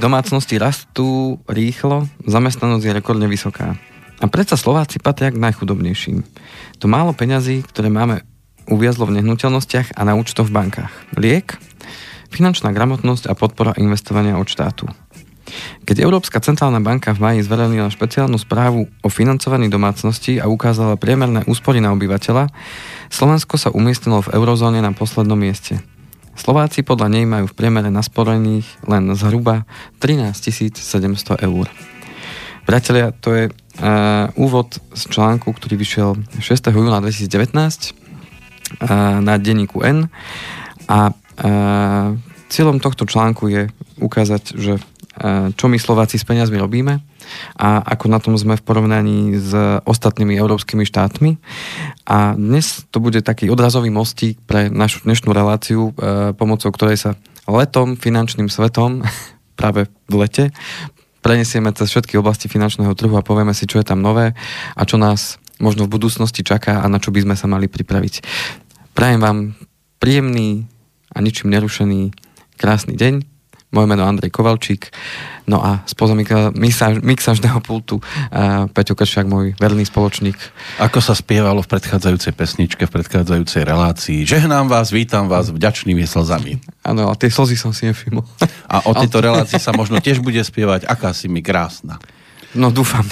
Domácnosti rastú rýchlo, zamestnanosť je rekordne vysoká. A predsa Slováci patria k najchudobnejším. To málo peňazí, ktoré máme uviazlo v nehnuteľnostiach a na účtoch v bankách. Liek, finančná gramotnosť a podpora investovania od štátu. Keď Európska centrálna banka v maji zverejnila špeciálnu správu o financovaní domácnosti a ukázala priemerné úspory na obyvateľa, Slovensko sa umiestnilo v eurozóne na poslednom mieste. Slováci podľa nej majú v priemere nasporených len zhruba 13 700 eur. Priatelia, to je uh, úvod z článku, ktorý vyšiel 6. júna 2019 uh, na denníku N a uh, cieľom tohto článku je ukázať, že uh, čo my Slováci s peniazmi robíme a ako na tom sme v porovnaní s ostatnými európskymi štátmi. A dnes to bude taký odrazový mostík pre našu dnešnú reláciu, uh, pomocou ktorej sa letom, finančným svetom, práve v lete, prenesieme cez všetky oblasti finančného trhu a povieme si, čo je tam nové a čo nás možno v budúcnosti čaká a na čo by sme sa mali pripraviť. Prajem vám príjemný a ničím nerušený krásny deň. Moje meno Andrej Kovalčík. No a spoza mixažného pultu uh, Peťo Kršiak, môj verný spoločník. Ako sa spievalo v predchádzajúcej pesničke, v predchádzajúcej relácii. Žehnám vás, vítam vás vďačnými slzami. Áno, a tie slzy som si nevšimol. A o tejto relácii sa možno tiež bude spievať Aká si mi krásna. No dúfam.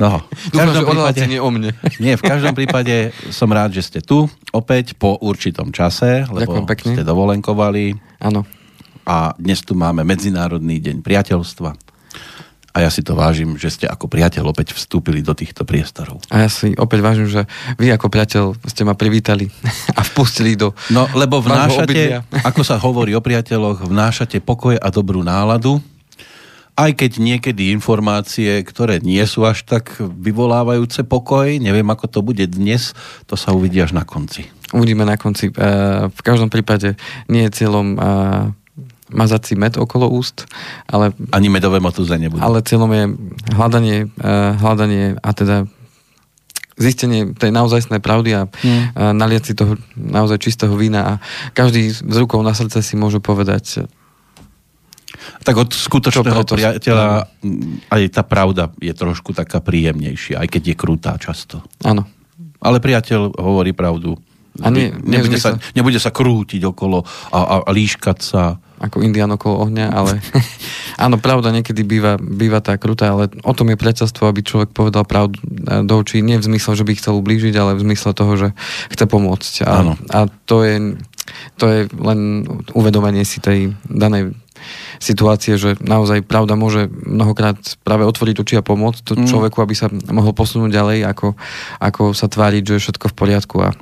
No, v že prípade, nie o mne. Nie, v každom prípade som rád, že ste tu opäť po určitom čase, lebo ste dovolenkovali. Áno a dnes tu máme Medzinárodný deň priateľstva. A ja si to vážim, že ste ako priateľ opäť vstúpili do týchto priestorov. A ja si opäť vážim, že vy ako priateľ ste ma privítali a vpustili do No, lebo vnášate, ako sa hovorí o priateľoch, vnášate pokoj a dobrú náladu, aj keď niekedy informácie, ktoré nie sú až tak vyvolávajúce pokoj, neviem ako to bude dnes, to sa uvidí až na konci. Uvidíme na konci. E, v každom prípade nie je cieľom e, mazať si med okolo úst, ale... Ani medové motúze nebudú. Ale cieľom je hľadanie, uh, hľadanie a teda zistenie tej naozajstnej pravdy a hmm. uh, naliať si toho naozaj čistého vína a každý z rukou na srdce si môže povedať tak od skutočného priateľa aj tá pravda je trošku taká príjemnejšia, aj keď je krutá často. Áno. Ale priateľ hovorí pravdu. A nie, nebude, sa, nebude sa krútiť okolo a, a, a líškať sa ako indián okolo ohňa, ale áno, pravda niekedy býva, býva tá krutá, ale o tom je predstavstvo, aby človek povedal pravdu e, do očí, nie v zmysle, že by chcel ublížiť, ale v zmysle toho, že chce pomôcť. A, a to, je, to je len uvedomenie si tej danej situácie, že naozaj pravda môže mnohokrát práve otvoriť oči a pomôcť to mm. človeku, aby sa mohol posunúť ďalej, ako, ako sa tváriť, že je všetko v poriadku a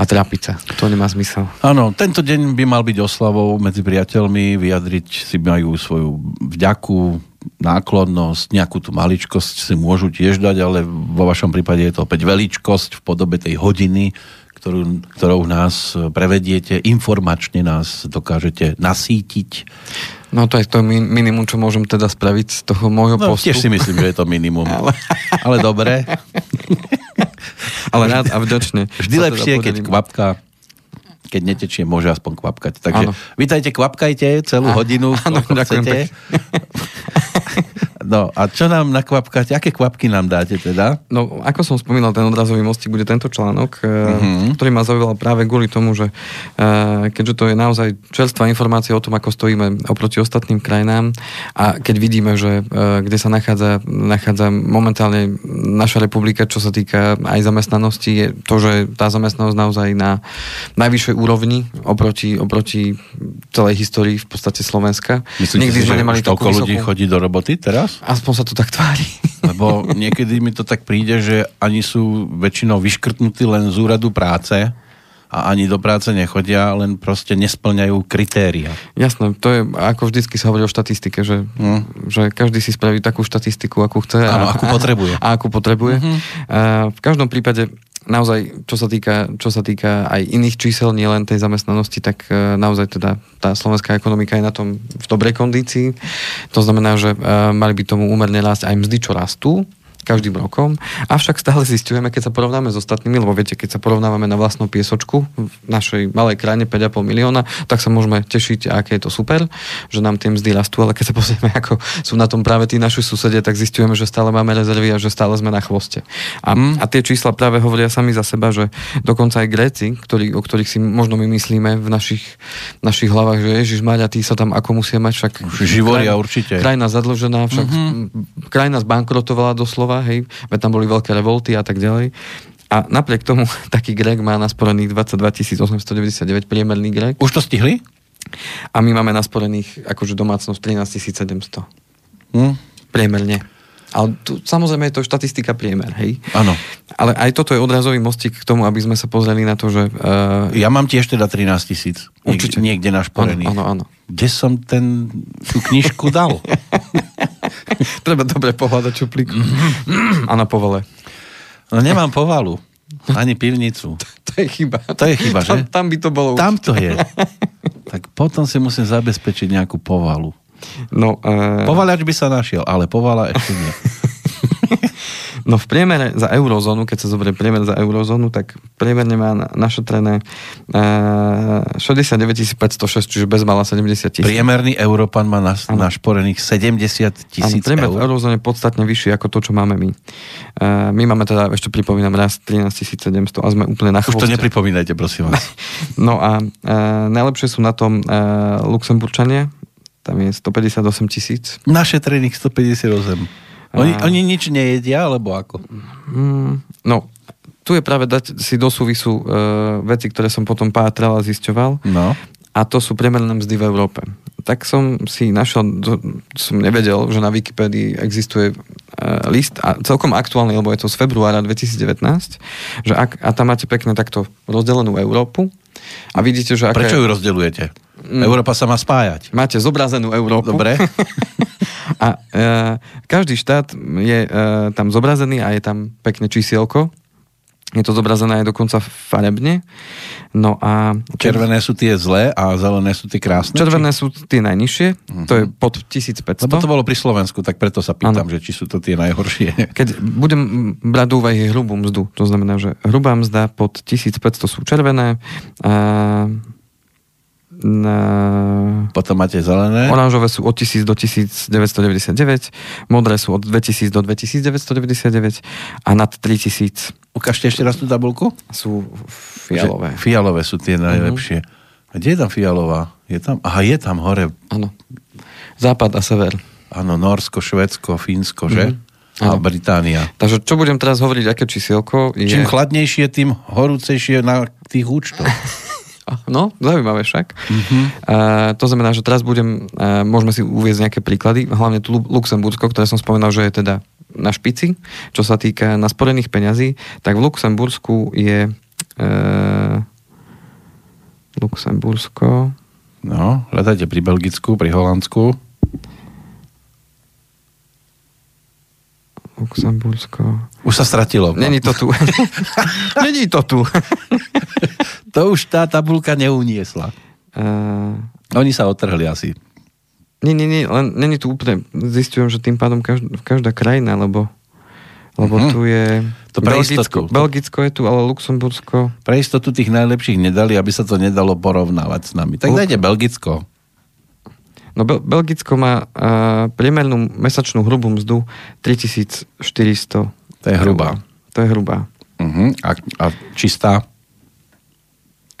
a trápiť sa. To nemá zmysel. Áno, tento deň by mal byť oslavou medzi priateľmi, vyjadriť si majú svoju vďaku, náklonnosť, nejakú tú maličkosť si môžu tiež dať, ale vo vašom prípade je to opäť veličkosť v podobe tej hodiny, ktorú, ktorou nás prevediete, informačne nás dokážete nasítiť. No to je to minimum, čo môžem teda spraviť z toho môjho no, postu. Tiež si myslím, že je to minimum. ale... ale dobre. Ale rád a vďačne. Vždy lepšie, teda keď kvapka keď netečie, môže aspoň kvapkať. Takže ano. vítajte, kvapkajte celú a, hodinu, ano, chcete. No a čo nám nakvapkáte? Aké kvapky nám dáte teda? No, ako som spomínal, ten odrazový mostík bude tento článok, uh-huh. ktorý ma zaujal práve kvôli tomu, že uh, keďže to je naozaj čerstvá informácia o tom, ako stojíme oproti ostatným krajinám a keď vidíme, že uh, kde sa nachádza, nachádza momentálne naša republika, čo sa týka aj zamestnanosti, je to, že tá zamestnanosť naozaj na najvyššej úrovni oproti, oproti celej histórii v podstate Slovenska. Myslíte Nikdy si, sme nemali že toľko ľudí chodí do roboty teraz? Aspoň sa to tak tvári. Lebo niekedy mi to tak príde, že ani sú väčšinou vyškrtnutí len z úradu práce a ani do práce nechodia, len proste nesplňajú kritéria. Jasné, to je ako vždycky sa hovorí o štatistike, že, hmm. že každý si spraví takú štatistiku, akú chce. Áno, a, akú potrebuje. A, a akú potrebuje. Mm-hmm. A v každom prípade naozaj, čo sa týka, čo sa týka aj iných čísel, nielen tej zamestnanosti, tak e, naozaj teda tá slovenská ekonomika je na tom v dobrej kondícii. To znamená, že e, mali by tomu úmerne rásť aj mzdy, čo rastú, každým rokom. Avšak stále zistujeme, keď sa porovnáme s ostatnými, lebo viete, keď sa porovnávame na vlastnú piesočku v našej malej krajine 5,5 milióna, tak sa môžeme tešiť, aké je to super, že nám tie mzdy rastú, ale keď sa pozrieme, ako sú na tom práve tí naši susedia, tak zistujeme, že stále máme rezervy a že stále sme na chvoste. A, mm. a tie čísla práve hovoria sami za seba, že dokonca aj Gréci, ktorí, o ktorých si možno my myslíme v našich, našich hlavách, že Ježiš Maďa, tí sa tam ako musia mať, však... Živoria určite. Krajina zadlžená, však mm-hmm. krajina zbankrotovala doslova, hej, veď tam boli veľké revolty a tak ďalej. A napriek tomu taký Greg má nasporených 22 899 priemerný Greg. Už to stihli? A my máme nasporených akože domácnosť 13 700. Hm? Priemerne. Ale tu, samozrejme je to štatistika priemer, hej? Áno. Ale aj toto je odrazový mostík k tomu, aby sme sa pozreli na to, že... Uh, ja mám tiež teda 13 tisíc. Určite. Niekde našporených. Áno, áno, áno. Kde som ten, tú knižku dal? Treba dobre pohľadať čuplík. a na povale. No nemám povalu. Ani pivnicu. To je chyba. To je chyba, že? Tam, tam by to bolo. Tam to je. Tak potom si musím zabezpečiť nejakú povalu. No, uh... Povalač by sa našiel, ale povala ešte nie. No v priemere za eurozónu, keď sa zoberie priemer za eurozónu, tak priemerne má našetrené uh, 69 506, čiže bez mala 70 tisíc. Priemerný Európan má na, našporených 70 tisíc eur. v eurozóne je podstatne vyšší ako to, čo máme my. Uh, my máme teda, ešte pripomínam, raz 13 700 a sme úplne na chvoste. Už to nepripomínajte, prosím vás. no a uh, najlepšie sú na tom uh, Luxemburčania, tam je 158 tisíc. Našetrených 158. Oni, a... oni nič nejedia, alebo ako? Mm, no, tu je práve dať si do súvisu uh, veci, ktoré som potom pátral a zisťoval. No. A to sú priemerné mzdy v Európe. Tak som si našiel, som nevedel, že na Wikipedii existuje uh, list, a celkom aktuálny, lebo je to z februára 2019, že ak, a tam máte pekne takto rozdelenú Európu a vidíte, že... Aké... Prečo ju rozdelujete? Mm. Európa sa má spájať. Máte zobrazenú Európu. Dobre. a e, každý štát je e, tam zobrazený a je tam pekne čísielko. Je to zobrazené aj dokonca farebne. No a... Červené sú tie zlé a zelené sú tie krásne? Červené či? sú tie najnižšie, uh-huh. to je pod 1500. Lebo to bolo pri Slovensku, tak preto sa pýtam, ano. že či sú to tie najhoršie. Keď budem brať do úvahy hrubú mzdu, to znamená, že hrubá mzda pod 1500 sú červené, a na... Potom máte zelené. Oranžové sú od 1000 do 1999, modré sú od 2000 do 2999 a nad 3000. Ukážte ešte raz tú tabulku. Sú fialové. Že fialové sú tie najlepšie. Uh-huh. A kde je tam fialová? Je tam? Aha, je tam hore. Áno. Západ a sever. Áno, Norsko, Švedsko, Fínsko, že? Uh-huh. A Británia. Takže čo budem teraz hovoriť, aké čísielko je... Čím chladnejšie, tým horúcejšie na tých účtoch. No, zaujímavé však. Uh-huh. Uh, to znamená, že teraz budem, uh, môžeme si uviezť nejaké príklady, hlavne tu Luxembursko, ktoré som spomínal, že je teda na špici, čo sa týka nasporených peňazí, tak v Luxembursku je uh, Luxembursko. No, hľadajte pri Belgicku, pri Holandsku. Luxembursko. Už sa stratilo. Není to tu. Není to tu. to už tá tabulka neuniesla. Uh... Oni sa otrhli asi. Nie, nie, nie, len není tu úplne, zistujem, že tým pádom každá, každá krajina, lebo, lebo uh-huh. tu je to pre Belgicko, istotu. Belgicko je tu, ale Luxembursko. Pre istotu tých najlepších nedali, aby sa to nedalo porovnávať s nami. Tak dajte Belgicko. No Bel- Belgicko má uh, priemernú mesačnú hrubú mzdu 3400. To je hrubá. To je hrubá. Uh-huh. A, a čistá?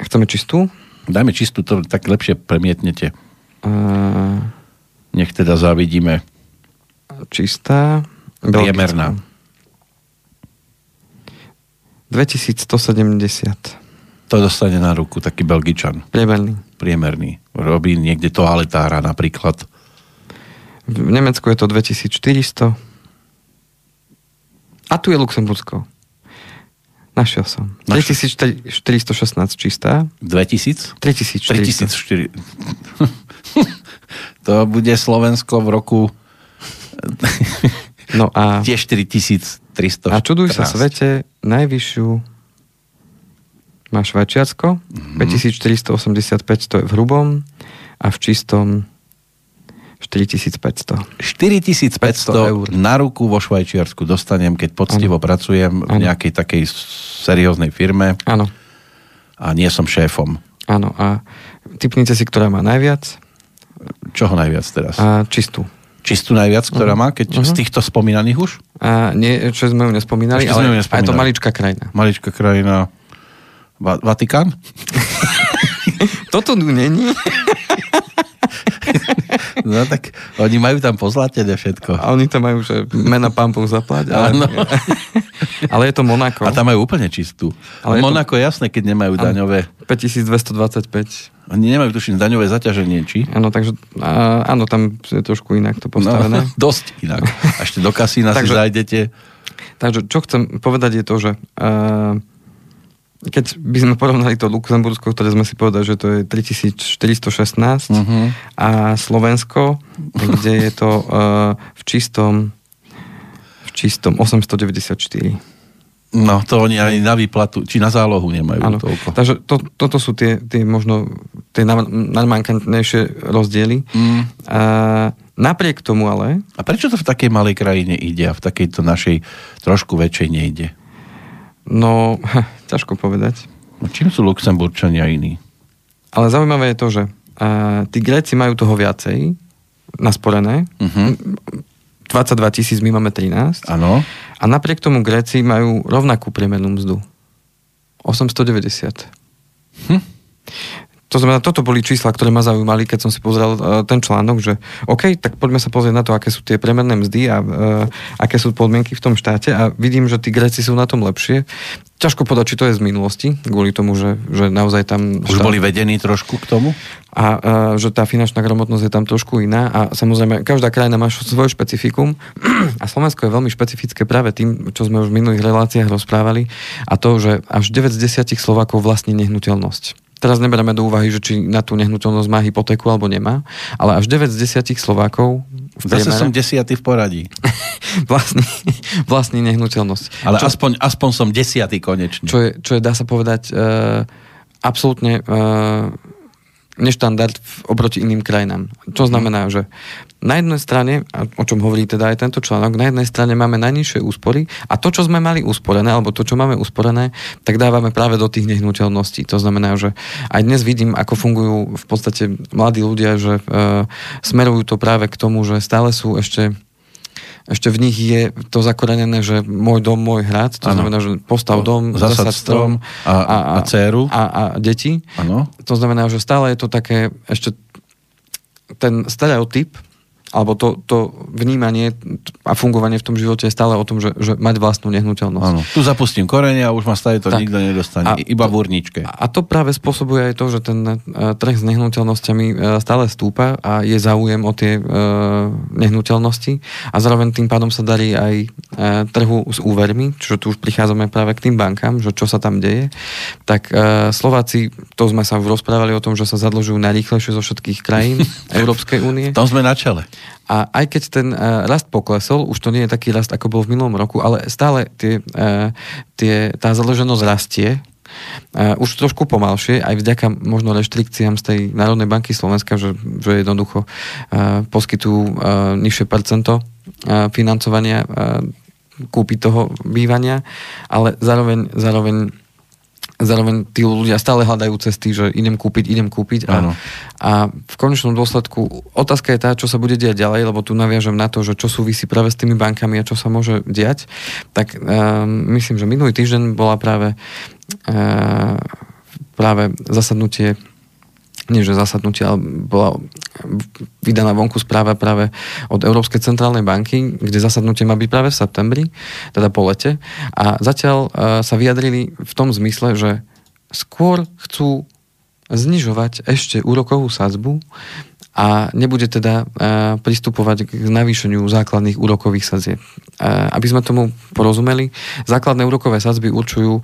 Chceme čistú? Dajme čistú, to tak lepšie premietnete. Uh, Nech teda zavidíme. Čistá. Priemerná. 2170. To dostane na ruku taký Belgičan. Priemerný. Priemerný. Robí niekde toaletára napríklad. V Nemecku je to 2400. A tu je Luxembursko. Našiel som. 3416 čistá. 2000? 3400. 3004. to bude Slovensko v roku no a, tie 4300. A čuduj sa svete, najvyššiu má Švajčiarsko, mm-hmm. 5485 to je v hrubom a v čistom 4500. 4500 eur. na ruku vo Švajčiarsku dostanem, keď poctivo pracujem v Áno. nejakej takej serióznej firme Áno, a nie som šéfom. áno. A typnite si, ktorá má najviac Čoho najviac teraz? a čistú. Čistú najviac, ktorá má, keď z týchto spomínaných už? A nie, čo sme ju nespomínali, Ešte sme ju ale nespomínali. aj to maličká krajina. Maličká krajina Va- Vatikán? Toto tu není. No tak oni majú tam pozlatené všetko. A oni tam majú, že mena pampov zaplať. Ale, Áno. ale je to Monako. A tam majú úplne čistú. Ale je to- Monako je jasné, keď nemajú daňové. 5225. Oni nemajú tuším daňové zaťaženie, či? Áno, takže áno, tam je trošku inak to postavené. No, dosť inak. A ešte do kasína si zajdete. Takže čo chcem povedať je to, že uh, keď by sme porovnali to Luxembursko, ktoré sme si povedali, že to je 3416 Mhm. a Slovensko, kde je to uh, v čistom v čistom 894. No, to oni ani na výplatu, či na zálohu nemajú Áno. toľko. Takže to, toto sú tie, tie možno tie najmarkantnejšie rozdiely. Mm. A napriek tomu ale, A prečo to v takej malej krajine ide a v takejto našej trošku väčšej nejde? no, ťažko povedať. No, čím sú Luxemburčania iní? Ale zaujímavé je to, že a, tí Gréci majú toho viacej nasporené. Uh-huh. 22 tisíc, my máme 13. Áno. A napriek tomu Gréci majú rovnakú priemernú mzdu. 890. Hm. To znamená, toto boli čísla, ktoré ma zaujímali, keď som si pozrel uh, ten článok, že OK, tak poďme sa pozrieť na to, aké sú tie priemerné mzdy a uh, aké sú podmienky v tom štáte a vidím, že tí Gréci sú na tom lepšie. Ťažko povedať, či to je z minulosti, kvôli tomu, že, že naozaj tam... Už boli vedení trošku k tomu? a, a že tá finančná gramotnosť je tam trošku iná a samozrejme každá krajina má svoje špecifikum a Slovensko je veľmi špecifické práve tým, čo sme už v minulých reláciách rozprávali a to, že až 9 z 10 Slovákov vlastní nehnuteľnosť. Teraz neberieme do úvahy, že či na tú nehnuteľnosť má hypotéku alebo nemá, ale až 9 z 10 Slovákov v Zase priemere som desiatý v poradí. vlastní, vlastní nehnuteľnosť. Ale čo, aspoň, aspoň som desiatý konečne. čo, je, čo je, dá sa povedať, uh, absolútne uh, neštandard oproti iným krajinám. Čo znamená, že na jednej strane, o čom hovorí teda aj tento článok, na jednej strane máme najnižšie úspory a to, čo sme mali usporené, alebo to, čo máme usporené, tak dávame práve do tých nehnuteľností. To znamená, že aj dnes vidím, ako fungujú v podstate mladí ľudia, že uh, smerujú to práve k tomu, že stále sú ešte ešte v nich je to zakorenené, že môj dom, môj hrad, to Áno. znamená, že postav dom, Zasad strom a, a, a dceru. a, a deti. Áno. To znamená, že stále je to také ešte ten stereotyp, alebo to, to vnímanie a fungovanie v tom živote je stále o tom, že, že mať vlastnú nehnuteľnosť. Áno. Tu zapustím korene a už ma stále to Tak. nikto nedostane. A Iba to- v urničke. A to práve spôsobuje aj to, že ten uh, trh s nehnuteľnosťami uh, stále stúpa a je záujem o tie uh, nehnuteľnosti a zároveň tým pádom sa darí aj trhu s úvermi, čiže tu už prichádzame práve k tým bankám, že čo sa tam deje. Tak Slováci, to sme sa už rozprávali o tom, že sa zadlžujú najrýchlejšie zo všetkých krajín Európskej únie. Tam sme na čele. A aj keď ten rast poklesol, už to nie je taký rast, ako bol v minulom roku, ale stále tie, uh, tie, tá zadlženosť rastie, Uh, už trošku pomalšie, aj vďaka možno reštrikciám z tej Národnej banky Slovenska, že, že jednoducho poskytujú nižšie percento financovania kúpy toho bývania, ale zároveň, zároveň zároveň tí ľudia stále hľadajú cesty, že idem kúpiť, idem kúpiť a, a v konečnom dôsledku otázka je tá, čo sa bude diať ďalej, lebo tu naviažem na to, že čo súvisí práve s tými bankami a čo sa môže diať, tak um, myslím, že minulý týždeň bola práve uh, práve zasadnutie nie že zasadnutie, ale bola vydaná vonku správa práve od Európskej centrálnej banky, kde zasadnutie má byť práve v septembri, teda po lete. A zatiaľ uh, sa vyjadrili v tom zmysle, že skôr chcú znižovať ešte úrokovú sadzbu a nebude teda uh, pristupovať k navýšeniu základných úrokových sadzieb. Uh, aby sme tomu porozumeli, základné úrokové sadzby určujú,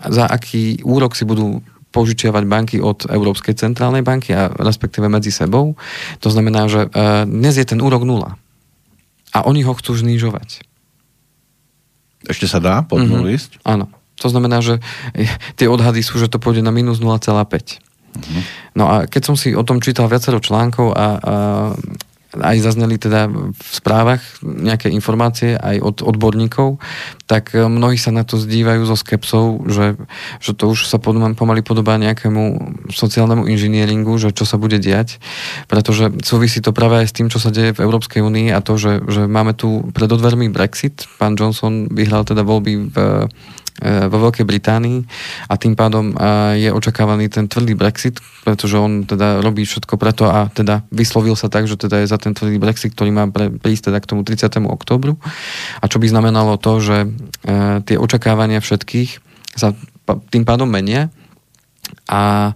za aký úrok si budú požičiavať banky od Európskej centrálnej banky a respektíve medzi sebou. To znamená, že uh, dnes je ten úrok nula. A oni ho chcú znižovať. Ešte sa dá pod Mhm. nulu ísť? Áno. To znamená, že eh, tie odhady sú, že to pôjde na minus 0,5. Uh-huh. No a keď som si o tom čítal viacero článkov a, a aj zazneli teda v správach nejaké informácie aj od odborníkov, tak e, mnohí sa na to zdívajú so skepsou, že, že to už sa pomaly podobá nejakému sociálnemu inžinieringu, že čo sa bude diať, pretože súvisí to práve aj s tým, čo sa deje v Európskej únii a to, že, že máme tu pred odvermi Brexit. Pán Johnson vyhral teda voľby v vo Veľkej Británii a tým pádom je očakávaný ten tvrdý Brexit, pretože on teda robí všetko preto a teda vyslovil sa tak, že teda je za ten tvrdý Brexit, ktorý má prísť teda k tomu 30. oktobru. A čo by znamenalo to, že e, tie očakávania všetkých sa tým pádom menia a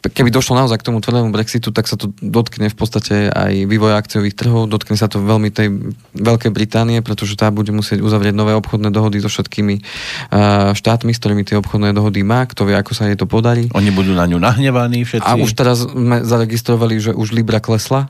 keby došlo naozaj k tomu tvrdému Brexitu, tak sa to dotkne v podstate aj vývoja akciových trhov, dotkne sa to veľmi tej Veľkej Británie, pretože tá bude musieť uzavrieť nové obchodné dohody so všetkými uh, štátmi, s ktorými tie obchodné dohody má, kto vie, ako sa jej to podarí. Oni budú na ňu nahnevaní všetci. A už teraz sme zaregistrovali, že už Libra klesla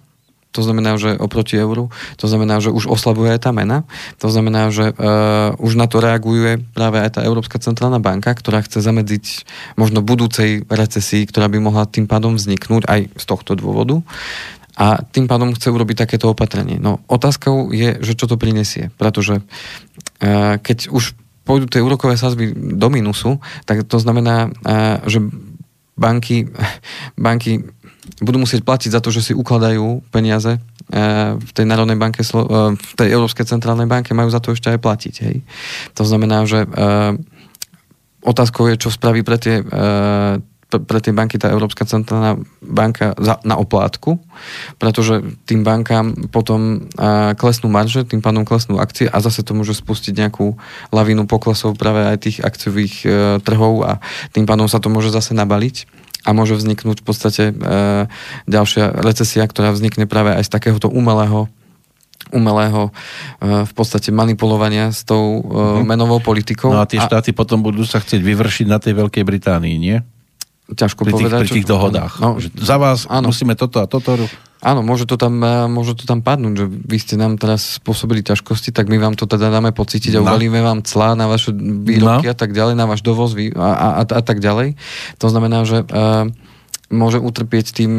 to znamená, že oproti euru, to znamená, že už oslabuje aj tá mena, to znamená, že uh, už na to reaguje práve aj tá Európska centrálna banka, ktorá chce zamedziť možno budúcej recesii, ktorá by mohla tým pádom vzniknúť aj z tohto dôvodu a tým pádom chce urobiť takéto opatrenie. No otázkou je, že čo to prinesie, pretože uh, keď už pôjdu tie úrokové sázby do minusu, tak to znamená, uh, že banky, banky budú musieť platiť za to, že si ukladajú peniaze e, v tej Národnej banke, e, v tej Európskej centrálnej banke, majú za to ešte aj platiť. Hej. To znamená, že e, otázkou je, čo spraví pre tie, pre tie banky tá Európska centrálna banka za, na oplátku, pretože tým bankám potom klesnú marže, tým pádom klesnú akcie a zase to môže spustiť nejakú lavínu poklesov práve aj tých akciových trhov a tým pádom sa to môže zase nabaliť a môže vzniknúť v podstate e, ďalšia recesia, ktorá vznikne práve aj z takéhoto umelého umelého e, v podstate manipulovania s tou e, menovou politikou. No a tie štáty a... potom budú sa chcieť vyvršiť na tej Veľkej Británii, nie? Ťažko pri tých, povedať. Pri tých čo... dohodách. No, za vás áno. musíme toto a toto Áno, môže to, tam, e, môže to tam padnúť, že vy ste nám teraz spôsobili ťažkosti, tak my vám to teda dáme pocítiť a no. uvalíme vám clá na vaše výrobky no. a tak ďalej, na váš dovoz a, a, a, a tak ďalej. To znamená, že uh, môže utrpieť tým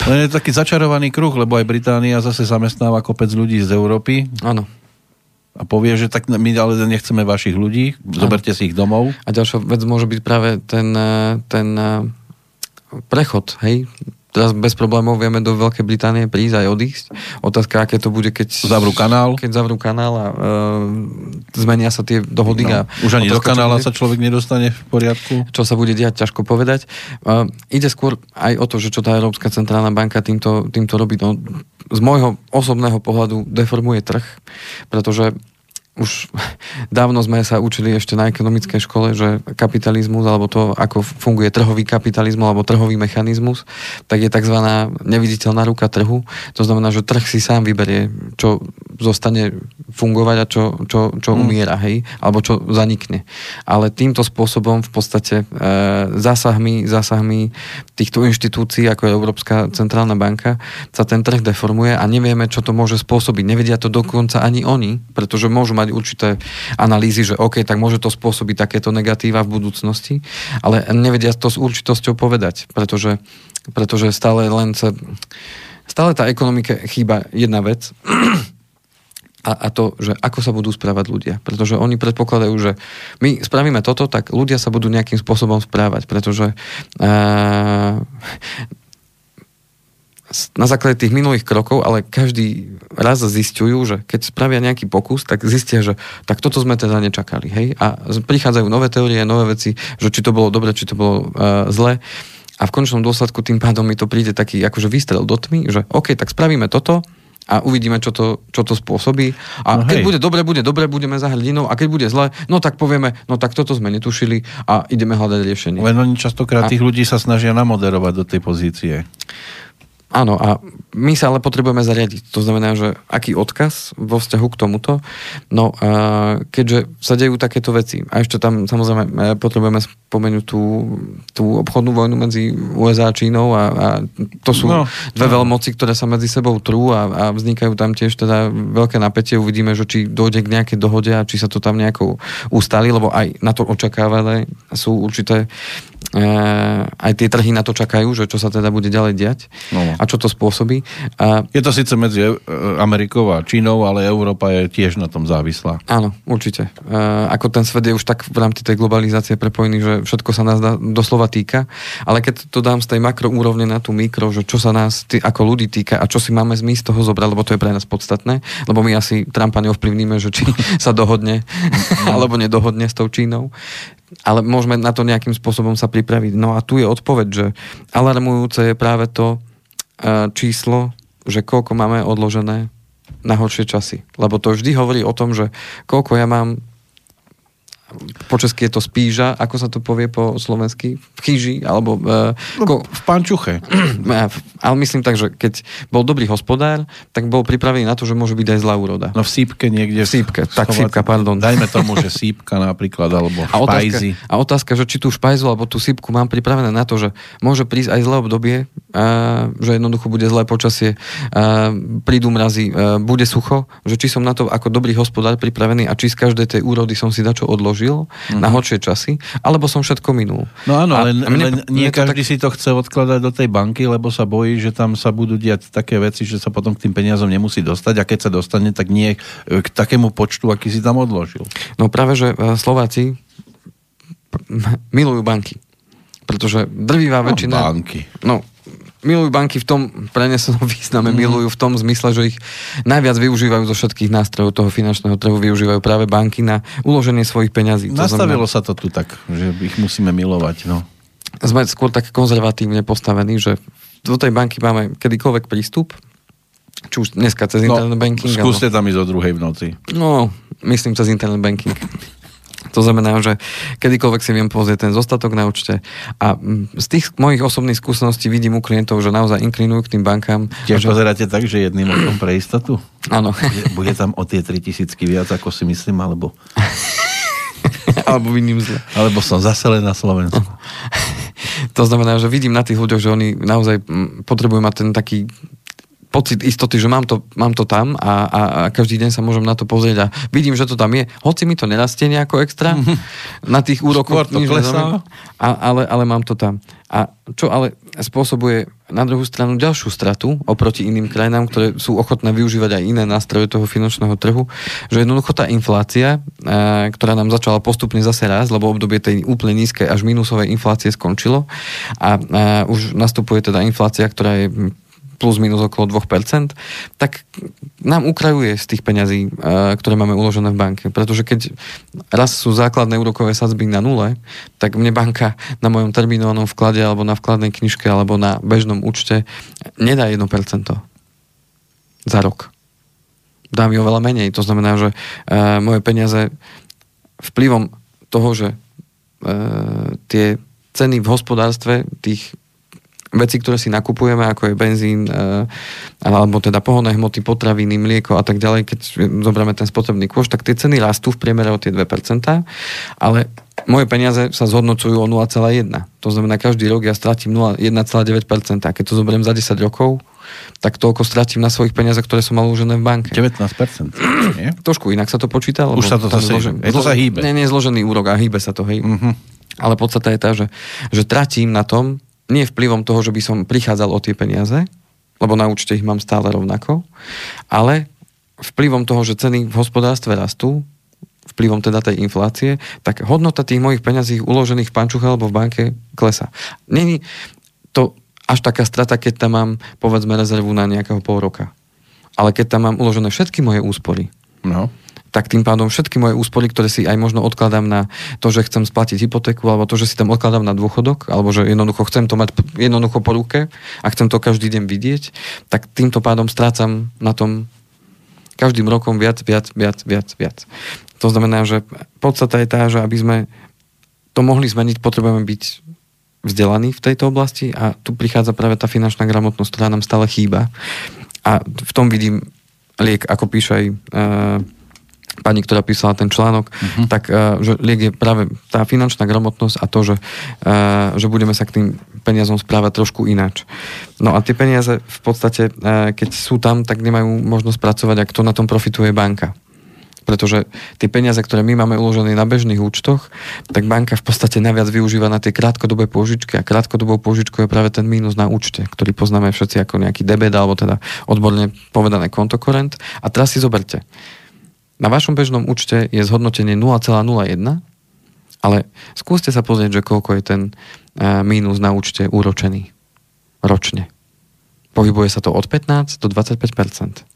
to je taký začarovaný kruh, lebo aj Británia zase zamestnáva kopec ľudí z Európy. Áno. A povie, že tak my ale nechceme vašich ľudí, zoberte si ich domov. A ďalšia vec môže byť práve ten, e, ten prechod, hej, teraz bez problémov vieme do Veľkej Británie prísť aj odísť. Otázka, aké to bude, keď zavrú kanál, keď zavrú kanál a e, zmenia sa tie dohody. No, a už ani do kanála sa človek nedostane v poriadku. Čo sa bude diať, ťažko povedať. E, ide skôr aj o to, že čo tá Európska centrálna banka týmto, týmto robí. No, z môjho osobného pohľadu deformuje trh, pretože už dávno sme sa učili ešte na ekonomickej škole, že kapitalizmus, alebo to, ako funguje trhový kapitalizmus, alebo trhový mechanizmus, tak je tzv. neviditeľná ruka trhu. To znamená, že trh si sám vyberie, čo zostane fungovať a čo, čo, čo mm. umiera, hej, alebo čo zanikne. Ale týmto spôsobom v podstate e, zásahmi, zásahmi týchto inštitúcií, ako je Európska centrálna banka, sa ten trh deformuje a nevieme, čo to môže spôsobiť. Nevedia to dokonca ani oni, pretože môžu mať určité analýzy, že OK, tak môže to spôsobiť takéto negatíva v budúcnosti, ale nevedia to s určitosťou povedať, pretože, pretože stále len sa, stále tá ekonomika chýba jedna vec, a, a to, že ako sa budú správať ľudia. Pretože oni predpokladajú, že my spravíme toto, tak ľudia sa budú nejakým spôsobom správať, pretože uh, na základe tých minulých krokov, ale každý raz zistujú, že keď spravia nejaký pokus, tak zistia, že tak toto sme teda nečakali. Hej? A prichádzajú nové teórie, nové veci, že či to bolo dobre, či to bolo uh, zle. A v končnom dôsledku tým pádom mi to príde taký akože výstrel do tmy, že OK, tak spravíme toto, a uvidíme, čo to, čo to spôsobí. A no keď hej. bude dobre, bude dobre, budeme za hrdinou a keď bude zle, no tak povieme, no tak toto sme netušili a ideme hľadať riešenie. Len oni častokrát a... tých ľudí sa snažia namoderovať do tej pozície. Áno, a my sa ale potrebujeme zariadiť. To znamená, že aký odkaz vo vzťahu k tomuto. No a keďže sa dejú takéto veci, a ešte tam samozrejme e, potrebujeme spomenúť tú, tú obchodnú vojnu medzi USA a Čínou a, a to sú no, dve no. veľmoci, ktoré sa medzi sebou trú a, a vznikajú tam tiež teda veľké napätie. Uvidíme, že či dojde k nejakej dohode a či sa to tam nejako ustali, lebo aj na to očakávané sú určité aj tie trhy na to čakajú, že čo sa teda bude ďalej diať no. a čo to spôsobí. A... Je to síce medzi Amerikou a Čínou, ale Európa je tiež na tom závislá. Áno, určite. E, ako ten svet je už tak v rámci tej globalizácie prepojený, že všetko sa nás doslova týka, ale keď to dám z tej makroúrovne na tú mikro, že čo sa nás tý, ako ľudí týka a čo si máme zmysť z toho zobrať, lebo to je pre nás podstatné, lebo my asi Trumpa neovplyvníme, že či sa dohodne alebo nedohodne s tou Čínou ale môžeme na to nejakým spôsobom sa pripraviť. No a tu je odpoveď, že alarmujúce je práve to uh, číslo, že koľko máme odložené na horšie časy. Lebo to vždy hovorí o tom, že koľko ja mám po česky je to spíža, ako sa to povie po slovensky? V chyži, alebo... Uh, no, ko... V pančuche. Ale myslím tak, že keď bol dobrý hospodár, tak bol pripravený na to, že môže byť aj zlá úroda. No v sípke niekde. V sípke, tak sípka, pardon. Dajme tomu, že sípka napríklad, alebo a. Otázka, a otázka, že či tú špajzu alebo tú sípku mám pripravené na to, že môže prísť aj zlé obdobie, a, že jednoducho bude zlé počasie, a, prídu mrazy, a, bude sucho, že či som na to ako dobrý hospodár pripravený a či z každej tej úrody som si dačo odložil odložil mm-hmm. na horšie časy, alebo som všetko minul. No áno, a, len, mne, len nie mne každý tak... si to chce odkladať do tej banky, lebo sa bojí, že tam sa budú diať také veci, že sa potom k tým peniazom nemusí dostať a keď sa dostane, tak nie k takému počtu, aký si tam odložil. No práve, že e, Slováci milujú banky. Pretože drvivá no, väčšina... banky. No, milujú banky v tom prenesenom význame, mm. milujú v tom zmysle, že ich najviac využívajú zo všetkých nástrojov toho finančného trhu, využívajú práve banky na uloženie svojich peňazí. Nastavilo znamená, sa to tu tak, že ich musíme milovať. No. Sme skôr tak konzervatívne postavení, že do tej banky máme kedykoľvek prístup, či už dneska cez no, internet banking. Skúste tam ísť o druhej v noci. No, myslím cez internet banking. To znamená, že kedykoľvek si viem pozrieť ten zostatok na účte a mm, z tých mojich osobných skúseností vidím u klientov, že naozaj inklinujú k tým bankám. Tiež že... pozeráte tak, že jedným okom pre istotu? Áno. Bude, bude tam o tie 3000 viac, ako si myslím, alebo... alebo vidím zle. Alebo som zase len na Slovensku. to znamená, že vidím na tých ľuďoch, že oni naozaj mm, potrebujú mať ten taký pocit istoty, že mám to, mám to tam a, a, a každý deň sa môžem na to pozrieť a vidím, že to tam je. Hoci mi to nerastie nejako extra na tých úrokoch. A, ale, ale mám to tam. A čo ale spôsobuje na druhú stranu ďalšiu stratu oproti iným krajinám, ktoré sú ochotné využívať aj iné nástroje toho finančného trhu, že jednoducho tá inflácia, e, ktorá nám začala postupne zase raz, lebo obdobie tej úplne nízkej až minusovej inflácie skončilo a, a už nastupuje teda inflácia, ktorá je plus minus okolo 2%, tak nám ukrajuje z tých peňazí, e, ktoré máme uložené v banke. Pretože keď raz sú základné úrokové sadzby na nule, tak mne banka na mojom terminovanom vklade alebo na vkladnej knižke alebo na bežnom účte nedá 1% za rok. Dá mi oveľa menej. To znamená, že e, moje peniaze vplyvom toho, že e, tie ceny v hospodárstve tých veci, ktoré si nakupujeme, ako je benzín, e, alebo teda pohonné hmoty, potraviny, mlieko a tak ďalej, keď zoberieme ten spotrebný kôš, tak tie ceny rastú v priemere o tie 2%, ale moje peniaze sa zhodnocujú o 0,1. To znamená, každý rok ja stratím 1,9%. A keď to zoberiem za 10 rokov, tak toľko stratím na svojich peniazoch, ktoré som mal uložené v banke. 19%. Nie? Trošku inak sa to počíta. Už sa to zase, zložen, je to sa hýbe. Nie, nie zložený úrok a hýbe sa to, hej. Uh-huh. Ale podstata je tá, že, že tratím na tom, nie vplyvom toho, že by som prichádzal o tie peniaze, lebo na účte ich mám stále rovnako, ale vplyvom toho, že ceny v hospodárstve rastú, vplyvom teda tej inflácie, tak hodnota tých mojich peňazí uložených v pančuche alebo v banke klesa. Není to až taká strata, keď tam mám povedzme rezervu na nejakého pol roka. Ale keď tam mám uložené všetky moje úspory, no tak tým pádom všetky moje úspory, ktoré si aj možno odkladám na to, že chcem splatiť hypotéku, alebo to, že si tam odkladám na dôchodok, alebo že jednoducho chcem to mať jednoducho po ruke a chcem to každý deň vidieť, tak týmto pádom strácam na tom každým rokom viac, viac, viac, viac, viac. To znamená, že podstata je tá, že aby sme to mohli zmeniť, potrebujeme byť vzdelaní v tejto oblasti a tu prichádza práve tá finančná gramotnosť, ktorá nám stále chýba. A v tom vidím liek, ako píše aj uh, pani, ktorá písala ten článok, uh-huh. tak uh, že liek je práve tá finančná gramotnosť a to, že, uh, že budeme sa k tým peniazom správať trošku ináč. No a tie peniaze v podstate, uh, keď sú tam, tak nemajú možnosť pracovať, ak to na tom profituje banka. pretože tie peniaze, ktoré my máme uložené na bežných účtoch, tak banka v podstate naviac využíva na tie krátkodobé požičky a krátkodobou požičkou je práve ten mínus na účte, ktorý poznáme všetci ako nejaký debet alebo teda odborne povedané kontokorent. A teraz si zoberte. Na vašom bežnom účte je zhodnotenie 0,01, ale skúste sa pozrieť, že koľko je ten eh, mínus na účte úročený ročne. Pohybuje sa to od 15 do 25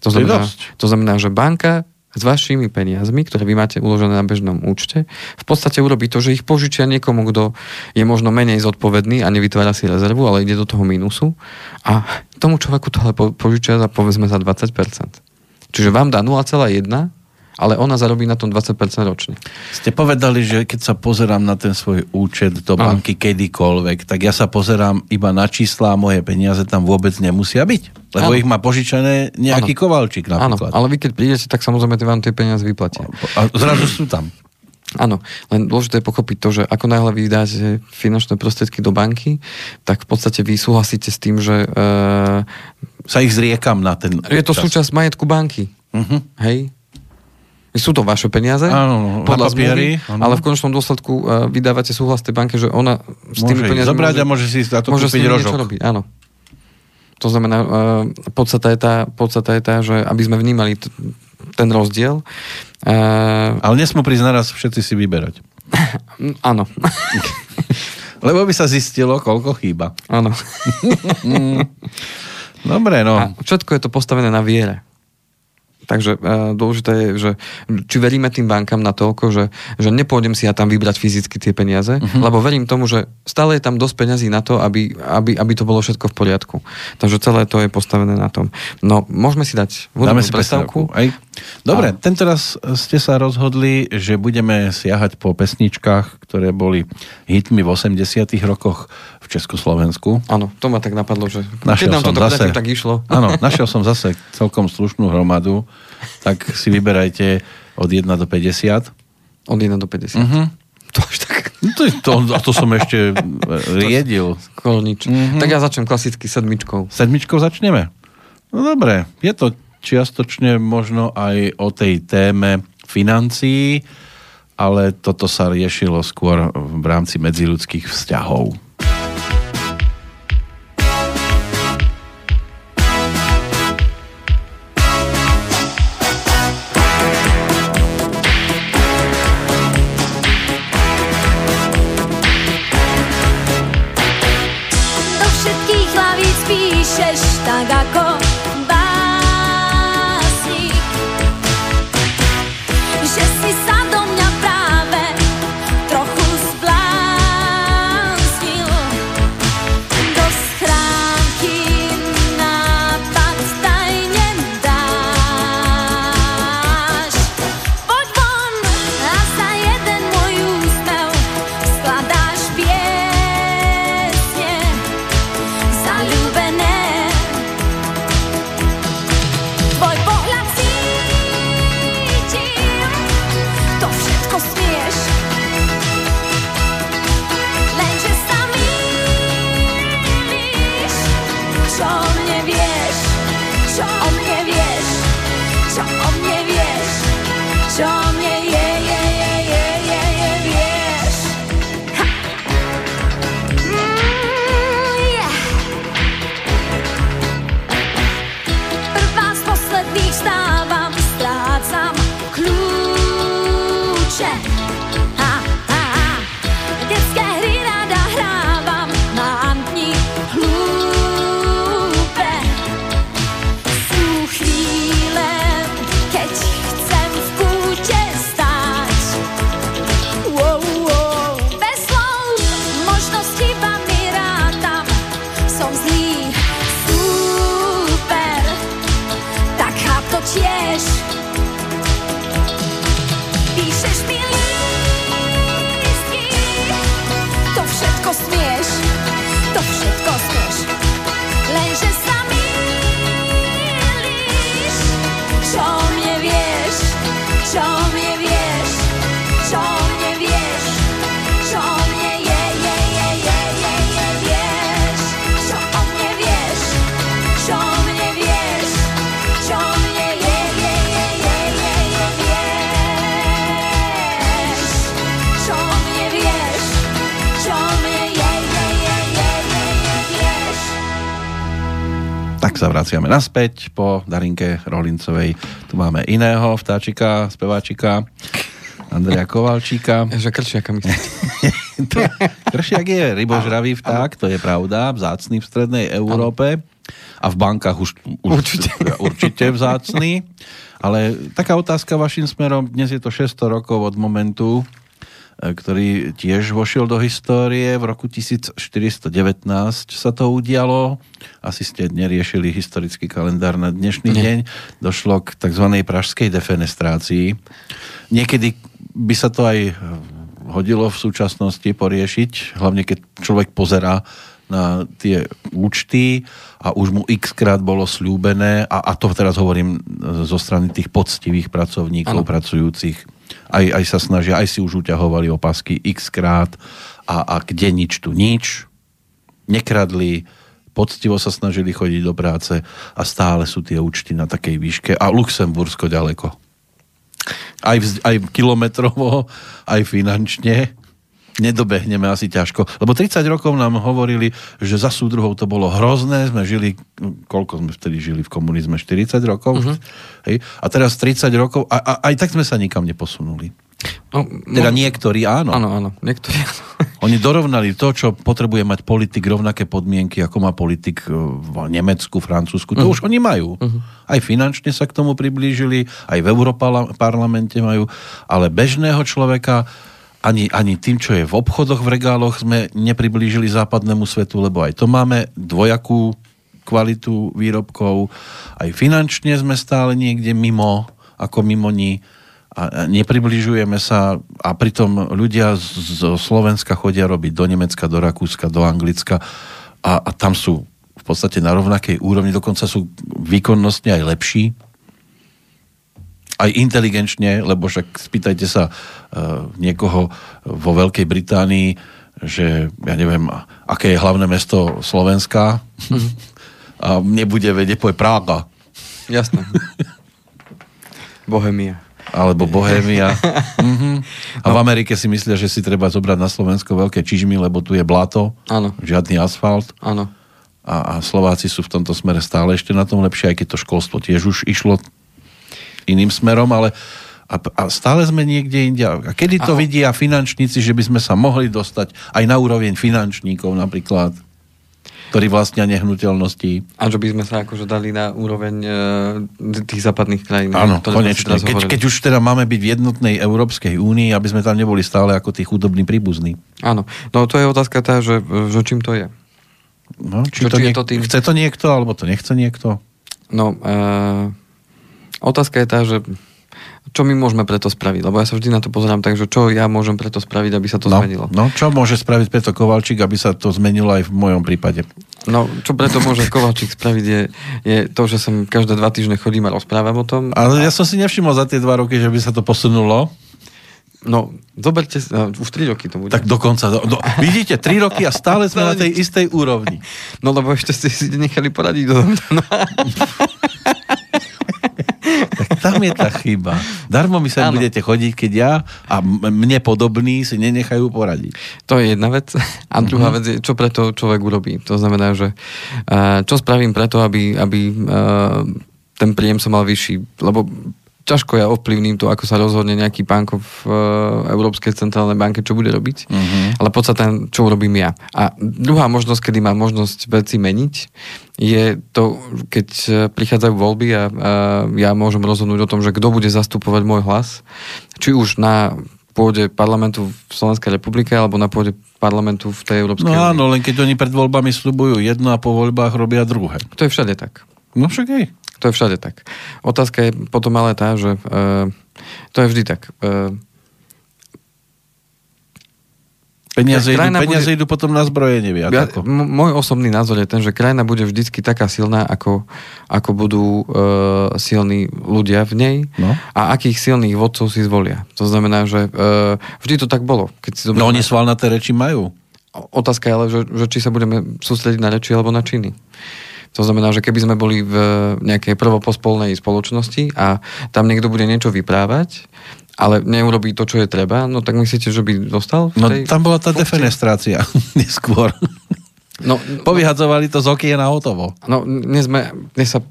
to znamená, to znamená, že banka s vašimi peniazmi, ktoré vy máte uložené na bežnom účte, v podstate urobí to, že ich požičia niekomu, kto je možno menej zodpovedný a nevytvára si rezervu, ale ide do toho mínusu a tomu človeku tohle požičia za povedzme za 20%. Čiže vám dá 0,1 ale ona zarobí na tom 20% ročne. Ste povedali, že keď sa pozerám na ten svoj účet do banky ano. kedykoľvek, tak ja sa pozerám iba na čísla a moje peniaze tam vôbec nemusia byť. Lebo ano. ich má požičané nejaký ano. kovalčík napríklad. Áno, ale vy keď prídete, tak samozrejme vám tie peniaze vyplatia. A zrazu sú tam. Áno, len dôležité je pochopiť to, že ako náhle vy dáte finančné prostriedky do banky, tak v podstate vy súhlasíte s tým, že... Uh, sa ich zriekam na ten Je to čas. súčasť majetku banky. Uh-huh. Hej? Sú to vaše peniaze, áno, podľa zmluvy, ale v konečnom dôsledku uh, vydávate súhlas tej banke, že ona s tými peniazmi zobrať môže, a môže si za to môže kúpiť rožok. robiť, áno. To znamená, uh, podstata, je tá, podstata je tá, že aby sme vnímali t- ten rozdiel. Uh, ale nesmú prísť naraz všetci si vyberať. áno. Lebo by sa zistilo, koľko chýba. Áno. Dobre, no. A všetko je to postavené na viere. Takže uh, dôležité je, že či veríme tým bankám na toľko, že, že nepôjdem si ja tam vybrať fyzicky tie peniaze, uh-huh. lebo verím tomu, že stále je tam dosť peňazí na to, aby, aby, aby to bolo všetko v poriadku. Takže celé to je postavené na tom. No, môžeme si dať Dáme si prestávku. Aj. Dobre, a... tento raz ste sa rozhodli, že budeme siahať po pesničkách, ktoré boli hitmi v 80 rokoch v Československu. Áno, to ma tak napadlo, že našiel keď nám to zase, tak išlo. Áno, našiel som zase celkom slušnú hromadu, tak si vyberajte od 1 do 50. Od 1 do 50. Uh-huh. Mhm. To až tak... No to, to, a to som ešte riedil. Kolnič. Uh-huh. Tak ja začnem klasicky sedmičkou. Sedmičkou začneme? No dobre, je to čiastočne možno aj o tej téme financií, ale toto sa riešilo skôr v rámci medziludských vzťahov. Vraciame naspäť po Darinke Rolincovej. Tu máme iného vtáčika, speváčika. Andreja Kovalčíka. Že kršiaka myslíte? kršiak je rybožravý vták, to je pravda, vzácný v strednej Európe a v bankách už, už určite. určite vzácný. Ale taká otázka vašim smerom, dnes je to 600 rokov od momentu, ktorý tiež vošiel do histórie. V roku 1419 sa to udialo. Asi ste neriešili historický kalendár na dnešný Nie. deň. Došlo k tzv. pražskej defenestrácii. Niekedy by sa to aj hodilo v súčasnosti poriešiť, hlavne keď človek pozerá na tie účty a už mu x krát bolo slúbené a, a to teraz hovorím zo strany tých poctivých pracovníkov, ano. pracujúcich. Aj, aj sa snažia, aj si už uťahovali opasky x krát a, a kde nič tu nič. Nekradli, poctivo sa snažili chodiť do práce a stále sú tie účty na takej výške a Luxembursko ďaleko. Aj, aj kilometrovo, aj finančne nedobehneme asi ťažko. Lebo 30 rokov nám hovorili, že za súdruhov to bolo hrozné, sme žili, koľko sme vtedy žili v komunizme? 40 rokov? Uh-huh. Hej? A teraz 30 rokov a, a aj tak sme sa nikam neposunuli. No, teda no, niektorí áno. Áno, áno, niektorí áno. Oni dorovnali to, čo potrebuje mať politik, rovnaké podmienky, ako má politik e, v Nemecku, Francúzsku. To uh-huh. už oni majú. Uh-huh. Aj finančne sa k tomu priblížili, aj v Európarlamente majú, ale bežného človeka ani, ani tým, čo je v obchodoch, v regáloch, sme nepriblížili západnému svetu, lebo aj to máme dvojakú kvalitu výrobkov, aj finančne sme stále niekde mimo, ako mimo ní. A nepribližujeme sa a pritom ľudia z Slovenska chodia robiť do Nemecka, do Rakúska, do Anglicka. A, a tam sú v podstate na rovnakej úrovni, dokonca sú výkonnostne aj lepší aj inteligenčne, lebo však spýtajte sa uh, niekoho vo Veľkej Británii, že ja neviem, aké je hlavné mesto Slovenska mm-hmm. a nebude vedieť, povie Prága. Jasné. Bohemia. Alebo Bohemia. mm-hmm. A v Amerike si myslia, že si treba zobrať na Slovensko veľké čižmy, lebo tu je blato, Áno. žiadny asfalt. Áno. A, a Slováci sú v tomto smere stále ešte na tom lepšie, aj keď to školstvo tiež už išlo iným smerom, ale a, a stále sme niekde inde. A kedy to a... vidia finančníci, že by sme sa mohli dostať aj na úroveň finančníkov napríklad, ktorí vlastnia nehnuteľnosti. A že by sme sa akože dali na úroveň e, tých západných krajín. Áno, konečne. Keď, keď už teda máme byť v jednotnej Európskej únii, aby sme tam neboli stále ako tí chudobní príbuzní. Áno, no to je otázka tá, že, že čím to je. No, či, to, či niek- to tým... Chce to niekto, alebo to nechce niekto? No, e- Otázka je tá, že čo my môžeme preto spraviť? Lebo ja sa vždy na to pozerám tak, že čo ja môžem preto spraviť, aby sa to no, zmenilo. No, čo môže spraviť preto Kovalčík, aby sa to zmenilo aj v mojom prípade? No, čo preto môže Kovalčík spraviť je, je to, že som každé dva týždne chodím a rozprávam o tom. Ale ja som si nevšimol za tie dva roky, že by sa to posunulo. No, zoberte, uh, už 3 roky to bude. Tak dokonca, do, do, vidíte, 3 roky a stále sme na tej istej úrovni. No lebo ešte ste si nechali poradiť do No. tam je tá chyba. Darmo mi sa budete chodiť, keď ja a mne podobní si nenechajú poradiť. To je jedna vec. A druhá mm-hmm. vec je, čo preto človek urobí. To znamená, že čo spravím preto, aby, aby ten príjem som mal vyšší. Lebo ťažko ja ovplyvním to, ako sa rozhodne nejaký pánko v uh, Európskej centrálnej banke, čo bude robiť. Uh-huh. Ale podstatné, čo urobím ja. A druhá možnosť, kedy mám možnosť veci meniť, je to, keď prichádzajú voľby a, a ja môžem rozhodnúť o tom, že kto bude zastupovať môj hlas. Či už na pôde parlamentu v Slovenskej republike alebo na pôde parlamentu v tej Európskej No áno, len keď oni pred voľbami slubujú jedno a po voľbách robia druhé. To je všade tak. No však aj. To je všade tak. Otázka je potom ale tá, že uh, to je vždy tak. Uh, Peniaze, idú, peniaze bude, idú potom na zbrojenie viac. Ja, ako. M- môj osobný názor je ten, že krajina bude vždycky taká silná, ako, ako budú uh, silní ľudia v nej no. a akých silných vodcov si zvolia. To znamená, že uh, vždy to tak bolo. Keď si no oni svalnaté reči majú. Otázka je ale, že, že či sa budeme sústrediť na reči alebo na činy. To znamená, že keby sme boli v nejakej prvopospolnej spoločnosti a tam niekto bude niečo vyprávať, ale neurobí to, čo je treba, no tak myslíte, že by dostal? no tam bola tá funkcii? defenestrácia neskôr. No, Povyhadzovali to z okien a hotovo. No, dnes, sme, dnes sa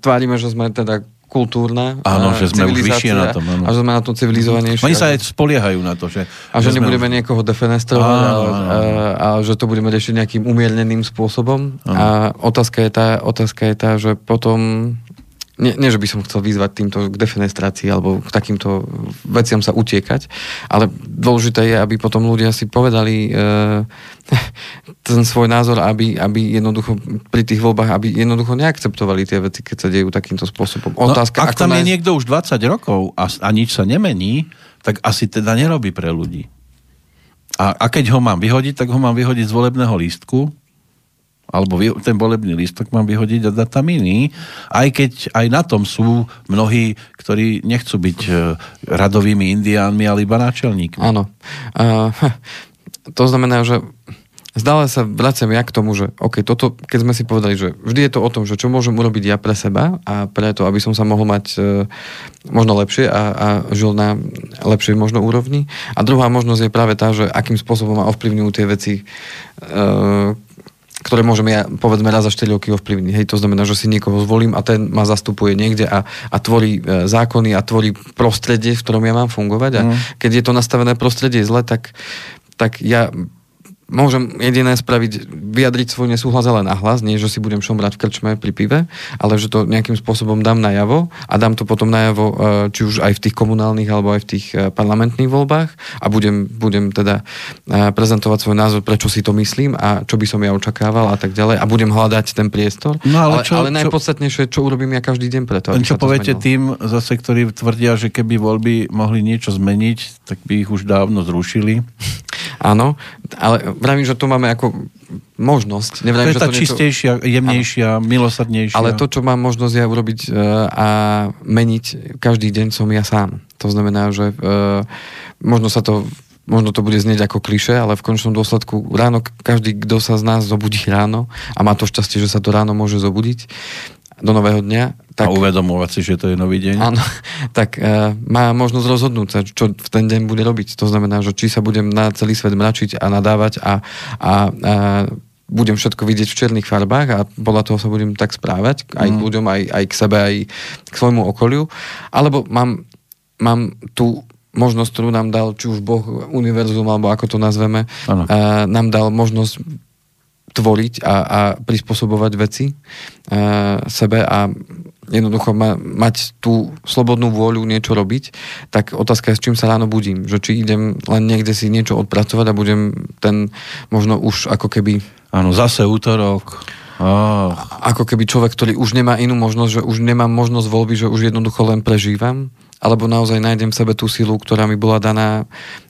tvárime, že sme teda kultúrna Áno, že sme už vyššie na tom. Áno. A že sme na tom civilizovanejšie. Oni sa aj spoliehajú na to, že... A že, že nebudeme už... niekoho defenestrovať áno, áno. A, a, že to budeme riešiť nejakým umierneným spôsobom. Áno. A otázka je, tá, otázka je tá, že potom nie, nie, že by som chcel vyzvať týmto k defenestrácii alebo k takýmto veciam sa utiekať, ale dôležité je, aby potom ľudia si povedali e, ten svoj názor, aby, aby jednoducho pri tých voľbách, aby jednoducho neakceptovali tie veci, keď sa dejú takýmto spôsobom. No, Otázka, no, ak tam nájsť... je niekto už 20 rokov a, a nič sa nemení, tak asi teda nerobí pre ľudí. A, a keď ho mám vyhodiť, tak ho mám vyhodiť z volebného lístku, alebo ten volebný lístok mám vyhodiť a dať tam iný, aj keď aj na tom sú mnohí, ktorí nechcú byť e, radovými indiánmi, ale iba náčelníkmi. Áno. Uh, to znamená, že Zdále sa vraciam ja k tomu, že OK, toto, keď sme si povedali, že vždy je to o tom, že čo môžem urobiť ja pre seba a preto, aby som sa mohol mať e, možno lepšie a, a žil na lepšej možno úrovni. A druhá možnosť je práve tá, že akým spôsobom ma ovplyvňujú tie veci, e, ktoré môžeme ja, povedzme, raz za 4 roky ovplyvniť. Hej, to znamená, že si niekoho zvolím a ten ma zastupuje niekde a, a tvorí e, zákony a tvorí prostredie, v ktorom ja mám fungovať. A mm. keď je to nastavené prostredie zle, tak, tak ja môžem jediné spraviť, vyjadriť svoj nesúhlas ale nahlas, nie že si budem šomrať v krčme pri pive, ale že to nejakým spôsobom dám najavo a dám to potom najavo, e, či už aj v tých komunálnych alebo aj v tých e, parlamentných voľbách a budem, budem teda e, prezentovať svoj názor, prečo si to myslím a čo by som ja očakával a tak ďalej a budem hľadať ten priestor. No ale, čo, ale, najpodstatnejšie, čo urobím ja každý deň preto. Čo poviete zmenilo. tým zase, ktorí tvrdia, že keby voľby mohli niečo zmeniť, tak by ich už dávno zrušili? Áno, ale vravím, že tu máme ako možnosť. Nevravím, to je že tá to čistejšia, niečo... jemnejšia, ano. milosrdnejšia. Ale to, čo mám možnosť ja urobiť uh, a meniť každý deň som ja sám. To znamená, že uh, možno sa to možno to bude znieť ako kliše, ale v končnom dôsledku ráno každý, kto sa z nás zobudí ráno a má to šťastie, že sa to ráno môže zobudiť do nového dňa, tak, a uvedomovať si, že to je nový deň. Áno, tak uh, má možnosť rozhodnúť sa, čo v ten deň bude robiť. To znamená, že či sa budem na celý svet mračiť a nadávať a, a, a budem všetko vidieť v černých farbách a podľa toho sa budem tak správať aj mm. k ľuďom, aj, aj k sebe, aj k svojmu okoliu. Alebo mám, mám tú možnosť, ktorú nám dal či už Boh, univerzum, alebo ako to nazveme, uh, nám dal možnosť tvoriť a, a prispôsobovať veci uh, sebe a jednoducho ma, mať tú slobodnú vôľu niečo robiť, tak otázka je, s čím sa ráno budím. Že či idem len niekde si niečo odpracovať a budem ten možno už ako keby... Áno, zase útorok. Oh. Ako keby človek, ktorý už nemá inú možnosť, že už nemám možnosť voľby, že už jednoducho len prežívam, alebo naozaj nájdem v sebe tú silu, ktorá mi bola daná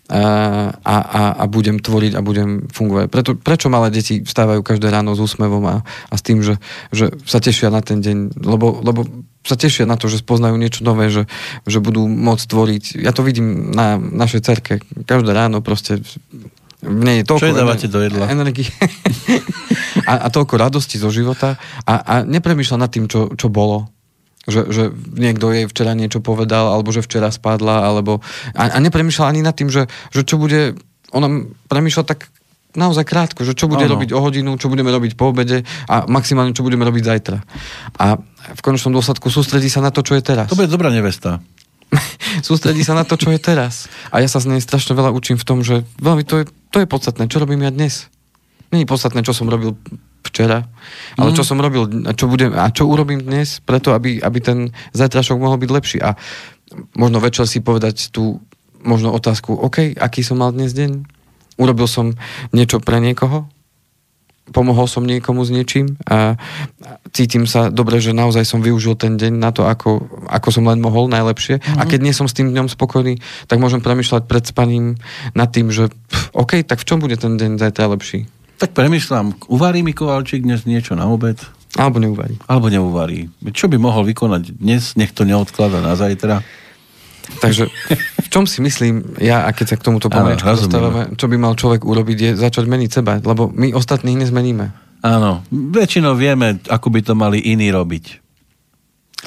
a, a, a budem tvoriť a budem fungovať. Preto, prečo malé deti vstávajú každé ráno s úsmevom a, a s tým, že, že sa tešia na ten deň, lebo, lebo sa tešia na to, že spoznajú niečo nové, že, že budú môcť tvoriť. Ja to vidím na našej cerke. Každé ráno proste v nej je toľko Čo dávate do jedla? Energie. a, a toľko radosti zo života a, a nepremýšľa nad tým, čo, čo bolo že, že niekto jej včera niečo povedal, alebo že včera spadla, alebo... A, a nepremýšľa ani nad tým, že, že čo bude... Ona premýšľa tak naozaj krátko, že čo bude ano. robiť o hodinu, čo budeme robiť po obede a maximálne čo budeme robiť zajtra. A v konečnom dôsledku sústredí sa na to, čo je teraz. To bude dobrá nevesta. sústredí sa na to, čo je teraz. A ja sa z nej strašne veľa učím v tom, že veľmi to je, to je podstatné, čo robím ja dnes. Není podstatné, čo som robil včera, ale mm. čo som robil a čo, budem, a čo urobím dnes, preto aby, aby ten zajtrašok mohol byť lepší. A možno večer si povedať tú možno otázku, OK, aký som mal dnes deň? Urobil som niečo pre niekoho? Pomohol som niekomu s niečím a cítim sa dobre, že naozaj som využil ten deň na to, ako, ako som len mohol najlepšie. Mm-hmm. A keď nie som s tým dňom spokojný, tak môžem premyšľať pred spaním nad tým, že pff, OK, tak v čom bude ten deň zajtra lepší? Tak premyšľam, uvarí mi Kovalčík dnes niečo na obed? Alebo neuvarí. Alebo neuvarí. Čo by mohol vykonať dnes, nech to neodklada na zajtra? Takže v čom si myslím, ja a keď sa k tomuto pomaličku dostávame, čo by mal človek urobiť, je začať meniť seba, lebo my ostatných nezmeníme. Áno, väčšinou vieme, ako by to mali iní robiť.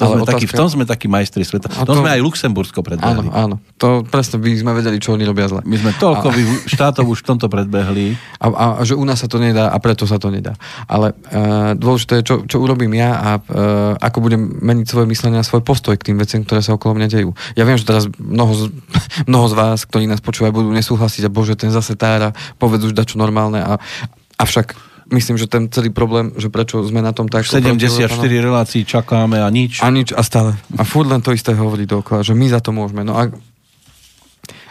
To sme otázka... taký, v tom sme takí majstri sveta. A to... sme aj Luxembursko predbehli. Áno, áno. To presne by sme vedeli, čo oni robia zle. My sme toľko a... štátov už v tomto predbehli. A, a, a že u nás sa to nedá a preto sa to nedá. Ale uh, dôležité je, čo, čo urobím ja a uh, ako budem meniť svoje myslenie a svoj postoj k tým veciam, ktoré sa okolo mňa dejú. Ja viem, že teraz mnoho z, mnoho z vás, ktorí nás počúvajú, budú nesúhlasiť a bože, ten zase tára, povedz už dačo normálne. A, avšak myslím, že ten celý problém, že prečo sme na tom tak... 74 relácií čakáme a nič. A nič a stále. A furt len to isté hovorí dookola, že my za to môžeme. No a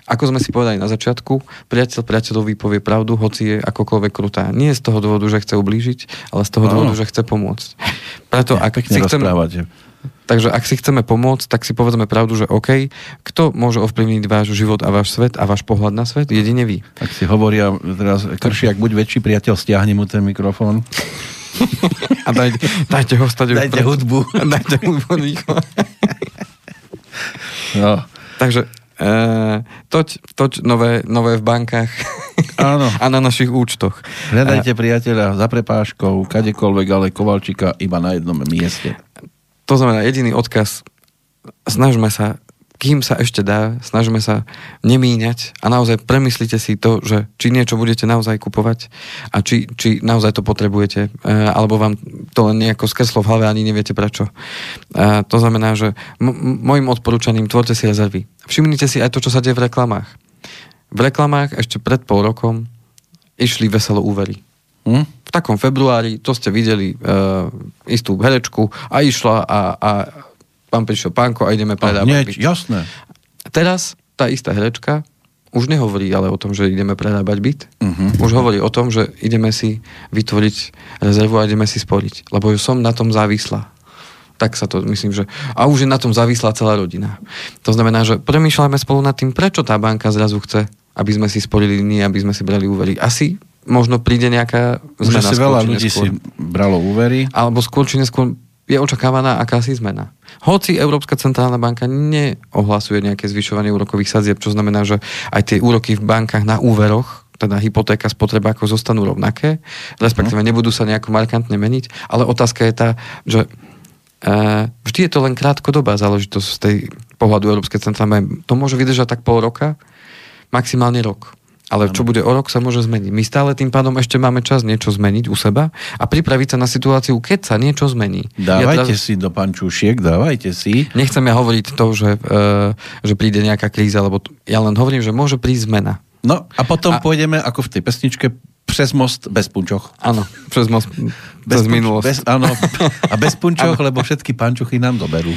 ako sme si povedali na začiatku, priateľ priateľovi povie pravdu, hoci je akokoľvek krutá. Nie z toho dôvodu, že chce ublížiť, ale z toho no. dôvodu, že chce pomôcť. Preto, ak si chceme, Takže ak si chceme pomôcť, tak si povedzme pravdu, že OK, kto môže ovplyvniť váš život a váš svet a váš pohľad na svet? Jedine vy. Tak si hovoria teraz, Kršiak, buď väčší priateľ, stiahni mu ten mikrofón. a dajte, dajte ho stať Dajte hudbu. dajte hudbu no. Takže e, toť, toť nové, nové v bankách Áno. a na našich účtoch. Hľadajte priateľa za prepáškou, kadekoľvek, ale Kovalčíka iba na jednom mieste. To znamená, jediný odkaz, snažme sa, kým sa ešte dá, snažme sa nemíňať a naozaj premyslite si to, že či niečo budete naozaj kupovať a či, či naozaj to potrebujete, e, alebo vám to len nejako skreslo v hlave ani neviete prečo. E, to znamená, že m- môjim odporúčaním tvorte si rezervy. Všimnite si aj to, čo sa deje v reklamách. V reklamách ešte pred pol rokom išli veselo úvery. Hm? V takom februári, to ste videli, uh, istú herečku a išla a, a pán prišiel pánko a ideme predávať byt. jasné. Teraz tá istá herečka už nehovorí ale o tom, že ideme prerábať byt. Uh-huh. Už hovorí o tom, že ideme si vytvoriť rezervu a ideme si sporiť. Lebo som na tom závislá. Tak sa to myslím, že... A už je na tom závislá celá rodina. To znamená, že premýšľame spolu nad tým, prečo tá banka zrazu chce, aby sme si sporili nie, aby sme si brali úvery. Asi možno príde nejaká zmena. Že si veľa ľudí si bralo úvery. Alebo skôr či neskôr je očakávaná akási zmena. Hoci Európska centrálna banka neohlasuje nejaké zvyšovanie úrokových sadzieb, čo znamená, že aj tie úroky v bankách na úveroch teda hypotéka, spotreba ako zostanú rovnaké, respektíve mhm. nebudú sa nejako markantne meniť, ale otázka je tá, že e, vždy je to len krátkodobá záležitosť z tej pohľadu Európskej centrálnej banky. To môže vydržať tak pol roka, maximálne rok. Ale čo bude o rok, sa môže zmeniť. My stále tým pádom ešte máme čas niečo zmeniť u seba a pripraviť sa na situáciu, keď sa niečo zmení. Dávajte ja teraz... si do pančúšiek, dávajte si. Nechcem ja hovoriť to, že, uh, že príde nejaká kríza, lebo ja len hovorím, že môže prísť zmena. No a potom a... pôjdeme ako v tej pesničke přes most bez punčoch. Áno, přes most bez, bez minulosť. Bez, áno, a bez punčoch, lebo všetky pančuchy nám doberú.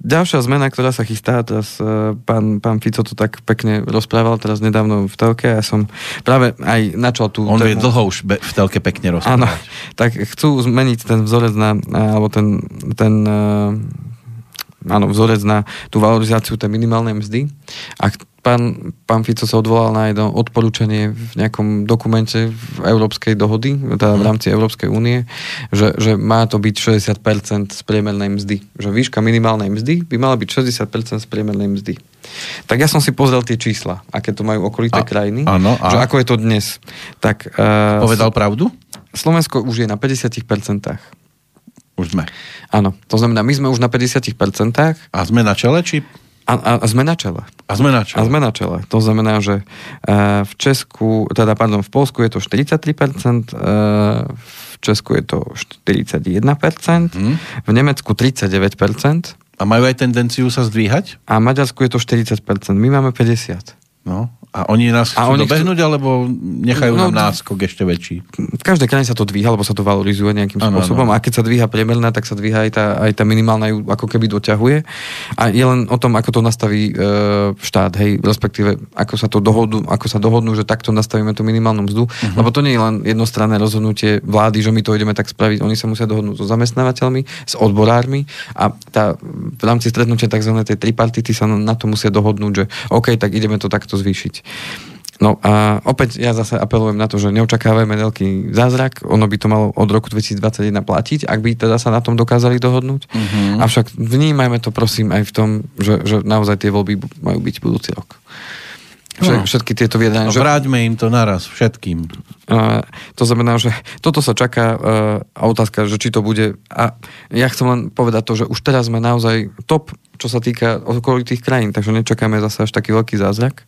Ďalšia zmena, ktorá sa chystá, teraz uh, pán, pán Fico to tak pekne rozprával teraz nedávno v telke, ja som práve aj načal tú... On vie dlho už be, v telke pekne rozprávať. Áno, tak chcú zmeniť ten vzorec na, alebo ten, ten uh, áno, vzorec na tú valorizáciu tej minimálnej mzdy a pán, pán Fico sa odvolal na jedno odporúčanie v nejakom dokumente v Európskej dohody, teda v mhm. rámci Európskej únie, že, že má to byť 60% z priemernej mzdy. Že výška minimálnej mzdy by mala byť 60% z priemernej mzdy. Tak ja som si pozrel tie čísla, aké to majú okolité a, krajiny, áno, a... že ako je to dnes. Tak, uh, Povedal pravdu? Slovensko už je na 50%. Už sme. Áno, to znamená, my sme už na 50%. A sme na čele, či a, a, a sme na čele. A sme na čele. A sme na čele. To znamená, že uh, v Česku, teda pardon, v Polsku je to 43%, uh, v Česku je to 41%, mm. v Nemecku 39%. A majú aj tendenciu sa zdvíhať? A v Maďarsku je to 40%. My máme 50%. No, a oni nás chcú a oni dobehnúť, chcú... alebo nechajú no, nám náskok ešte väčší? V každej krajine sa to dvíha, lebo sa to valorizuje nejakým ano, spôsobom. Ano. A keď sa dvíha priemerná, tak sa dvíha aj tá, aj tá minimálna ju ako keby doťahuje. A je len o tom, ako to nastaví e, štát, hej, respektíve ako sa to dohodnú, ako sa dohodnú, že takto nastavíme tú minimálnu mzdu. Uh-huh. Lebo to nie je len jednostranné rozhodnutie vlády, že my to ideme tak spraviť. Oni sa musia dohodnúť so zamestnávateľmi, s odborármi a tá, v rámci stretnutia tzv. tej tripartity sa na to musia dohodnúť, že OK, tak ideme to takto zvýšiť. No a opäť ja zase apelujem na to, že neočakávajme veľký zázrak, ono by to malo od roku 2021 platiť, ak by teda sa na tom dokázali dohodnúť. Mm-hmm. Avšak vnímajme to prosím aj v tom, že, že naozaj tie voľby majú byť budúci rok. Vše, všetky tieto vyjadrenia. No, vráťme im to naraz, všetkým. Uh, to znamená, že toto sa čaká uh, a otázka, že či to bude. A ja chcem len povedať to, že už teraz sme naozaj top, čo sa týka okolitých krajín, takže nečakáme zase až taký veľký zázrak.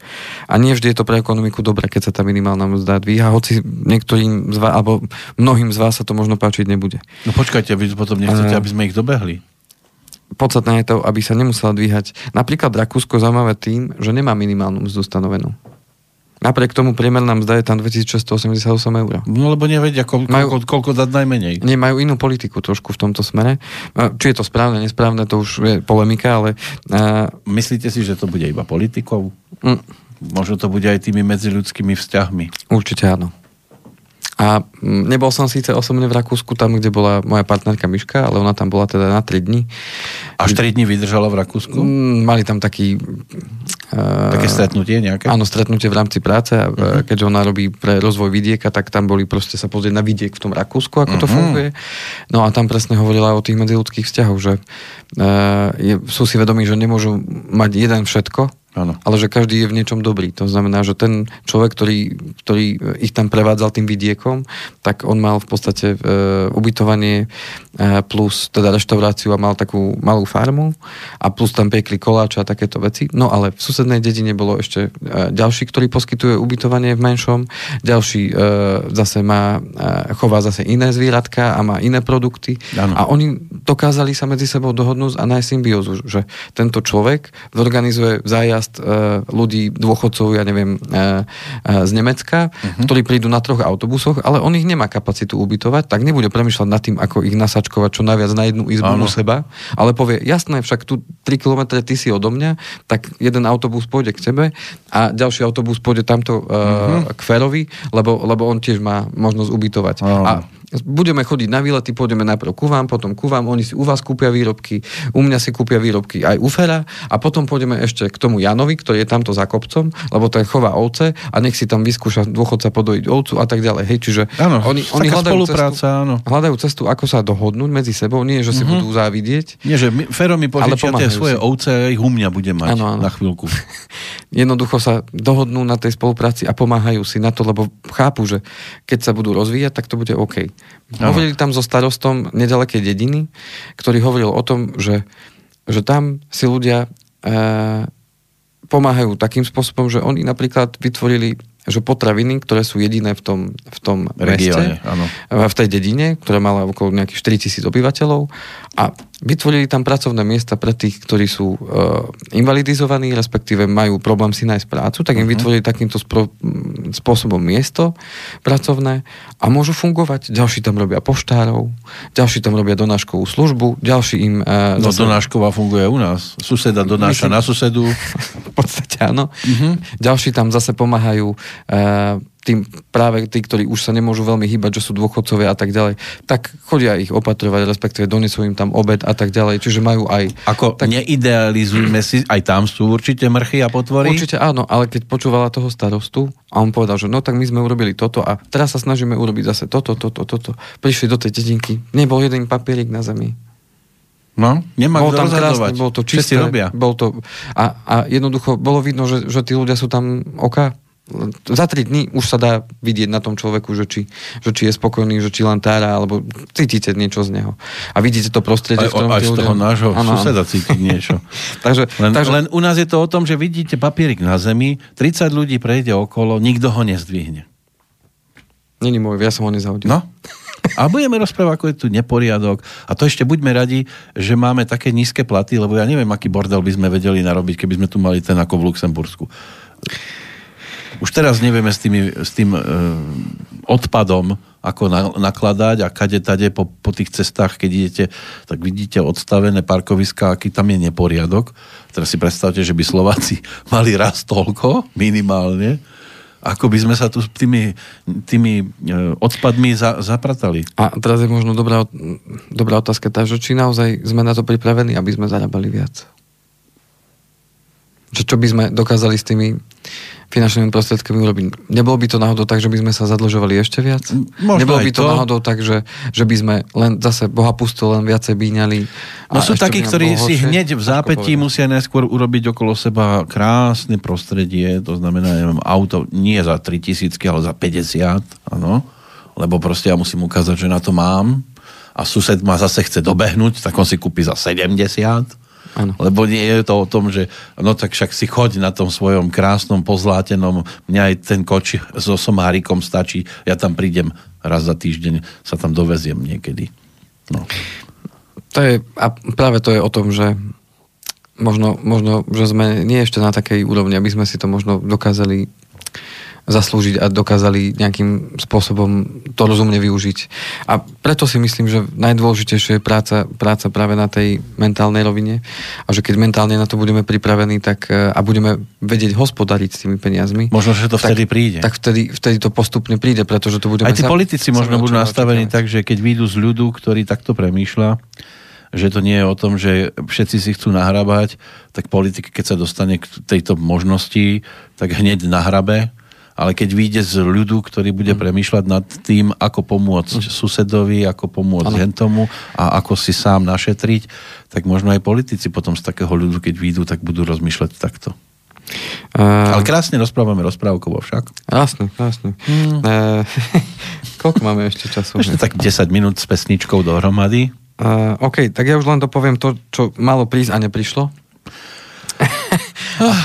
A nie vždy je to pre ekonomiku dobré, keď sa tá minimálna mzda dvíha, hoci niektorým z vás, alebo mnohým z vás sa to možno páčiť nebude. No počkajte, vy potom nechcete, uh, aby sme ich dobehli podstatné je to, aby sa nemusela dvíhať. Napríklad Rakúsko zaujímavé tým, že nemá minimálnu mzdu stanovenú. Napriek tomu priemerná mzda je tam 2688 eur. No lebo nevedia, koľko, majú, koľko, koľko dať najmenej. Nie, majú inú politiku trošku v tomto smere. Či je to správne, nesprávne, to už je polemika, ale... Uh... Myslíte si, že to bude iba politikou? Mm. Možno to bude aj tými medziľudskými vzťahmi. Určite áno. A mm, nebol som síce osobne v Rakúsku, tam, kde bola moja partnerka Miška, ale ona tam bola teda na 3 dní. Až 3 dní vydržala v Rakúsku? Mm, mali tam taký... Uh, Také stretnutie nejaké? Áno, stretnutie v rámci práce. Uh-huh. Keďže ona robí pre rozvoj vidieka, tak tam boli proste sa pozrieť na vidiek v tom Rakúsku, ako uh-huh. to mhm. funguje. No a tam presne hovorila o tých medziludských vzťahoch, že uh, je, sú si vedomí, že nemôžu mať jeden všetko, Ano. Ale že každý je v niečom dobrý. To znamená, že ten človek, ktorý, ktorý ich tam prevádzal tým vidiekom, tak on mal v podstate e, ubytovanie e, plus teda reštauráciu a mal takú malú farmu a plus tam piekli koláče a takéto veci. No ale v susednej dedine bolo ešte e, ďalší, ktorý poskytuje ubytovanie v menšom, ďalší e, zase má, e, chová zase iné zvieratka a má iné produkty. Ano. A oni dokázali sa medzi sebou dohodnúť a nájsť symbiózu, že tento človek zorganizuje zájazd nárast e, ľudí, dôchodcov, ja neviem, e, e, z Nemecka, uh-huh. ktorí prídu na troch autobusoch, ale on ich nemá kapacitu ubytovať, tak nebude premyšľať nad tým, ako ich nasačkovať čo najviac na jednu izbu u seba, ale povie, jasné, však tu 3 km ty si odo mňa, tak jeden autobus pôjde k tebe a ďalší autobus pôjde tamto uh-huh. k Ferovi, lebo, lebo on tiež má možnosť ubytovať. Uh-huh. A budeme chodiť na výlety, pôjdeme najprv ku vám, potom ku vám, oni si u vás kúpia výrobky, u mňa si kúpia výrobky aj u Fera a potom pôjdeme ešte k tomu Janovi, ktorý je tamto za kopcom, lebo ten chová ovce a nech si tam vyskúša dôchodca podojiť ovcu a tak ďalej. Hej, čiže ano, oni, oni hľadajú, cestu, áno. hľadajú cestu, ako sa dohodnúť medzi sebou, nie, že si mm-hmm. budú závidieť. Nie, že my, Fero mi požičia tie svoje si. ovce a ich u mňa bude mať ano, ano. na chvíľku. Jednoducho sa dohodnú na tej spolupráci a pomáhajú si na to, lebo chápu, že keď sa budú rozvíjať, tak to bude OK. No. Hovorili tam so starostom nedalekej dediny, ktorý hovoril o tom, že, že tam si ľudia e, pomáhajú takým spôsobom, že oni napríklad vytvorili že potraviny, ktoré sú jediné v tom, v tom Regióne, meste, áno. v tej dedine, ktorá mala okolo nejakých 4000 obyvateľov a vytvorili tam pracovné miesta pre tých, ktorí sú uh, invalidizovaní, respektíve majú problém si nájsť prácu, tak im uh-huh. vytvorili takýmto spro- spôsobom miesto pracovné a môžu fungovať. Ďalší tam robia poštárov, ďalší tam robia donáškovú službu, ďalší im... Uh, no zase... donášková funguje u nás. Suseda donáša Myslím, na susedu. v podstate áno. Uh-huh. Ďalší tam zase pomáhajú uh, tým práve tí, ktorí už sa nemôžu veľmi hýbať, že sú dôchodcovia a tak ďalej, tak chodia ich opatrovať, respektíve donesú im tam obed a tak ďalej, čiže majú aj... Ako tak... neidealizujme si, aj tam sú určite mrchy a potvory? Určite áno, ale keď počúvala toho starostu a on povedal, že no tak my sme urobili toto a teraz sa snažíme urobiť zase toto, toto, toto. Prišli do tej dedinky, nebol jeden papierik na zemi. No, nemá bol tam krásne, bolo to čisté. robia. Bol to, a, a jednoducho bolo vidno, že, že tí ľudia sú tam oka za 3 dní už sa dá vidieť na tom človeku, že či, že či je spokojný, že či len tára, alebo cítite niečo z neho. A vidíte to prostredie, aj, v ktorom Aj z toho nášho ano. suseda cítiť niečo. takže, len, takže... len u nás je to o tom, že vidíte papierik na zemi, 30 ľudí prejde okolo, nikto ho nezdvihne. Není môj, ja som ho nezahodil. No, a budeme rozprávať, ako je tu neporiadok. A to ešte buďme radi, že máme také nízke platy, lebo ja neviem, aký bordel by sme vedeli narobiť, keby sme tu mali ten ako v Luxembursku. Už teraz nevieme s, tými, s tým e, odpadom, ako na, nakladať a kade tade po, po tých cestách, keď idete, tak vidíte odstavené parkoviska, aký tam je neporiadok. Teraz si predstavte, že by Slováci mali raz toľko, minimálne, ako by sme sa tu tými, tými e, odpadmi za, zapratali. A teraz je možno dobrá, dobrá otázka tá, že či naozaj sme na to pripravení, aby sme zarábali viac. Že čo by sme dokázali s tými finančnými prostriedkami urobiť. Nebolo by to náhodou tak, že by sme sa zadlžovali ešte viac? Možno Nebolo by to, to. náhodou tak, že, že by sme len zase Boha pusto len viacej bíňali? No sú takí, ktorí si horšie? hneď v zápätí musia najskôr urobiť okolo seba krásne prostredie, to znamená, neviem, auto nie za 3000, ale za 50, áno, lebo proste ja musím ukázať, že na to mám a sused ma zase chce dobehnúť, tak on si kúpi za 70, Áno. lebo nie je to o tom, že no tak však si choď na tom svojom krásnom, pozlátenom, mňa aj ten koč so somárikom stačí, ja tam prídem raz za týždeň, sa tam doveziem niekedy. No. To je, a práve to je o tom, že možno, možno, že sme nie ešte na takej úrovni, aby sme si to možno dokázali zaslúžiť a dokázali nejakým spôsobom to rozumne využiť. A preto si myslím, že najdôležitejšie je práca, práca práve na tej mentálnej rovine a že keď mentálne na to budeme pripravení tak, e, a budeme vedieť hospodariť s tými peniazmi, Možno, že to vtedy príde. tak vtedy, vtedy to postupne príde, pretože to budeme Aj tí sa- politici možno budú nastavení tak, že keď výjdu z ľudu, ktorý takto premýšľa, že to nie je o tom, že všetci si chcú nahrabať, tak politik, keď sa dostane k tejto možnosti, tak hneď nahrabe, ale keď vyjde z ľudu, ktorý Mm. bude premýšľať nad tým, ako pomôcť susedovi, ako pomôcť Áno. hentomu a ako si sám našetriť, tak možno aj politici potom z takého ľudu, keď vyjdú, tak budú rozmýšľať takto. Uh, Ale krásne rozprávame rozprávkovo však. Jasne, jasne. Hmm. Uh, koľko máme ešte času? Ešte tak 10 minút s pesničkou dohromady. Uh, OK, tak ja už len dopoviem to, čo malo prísť a neprišlo.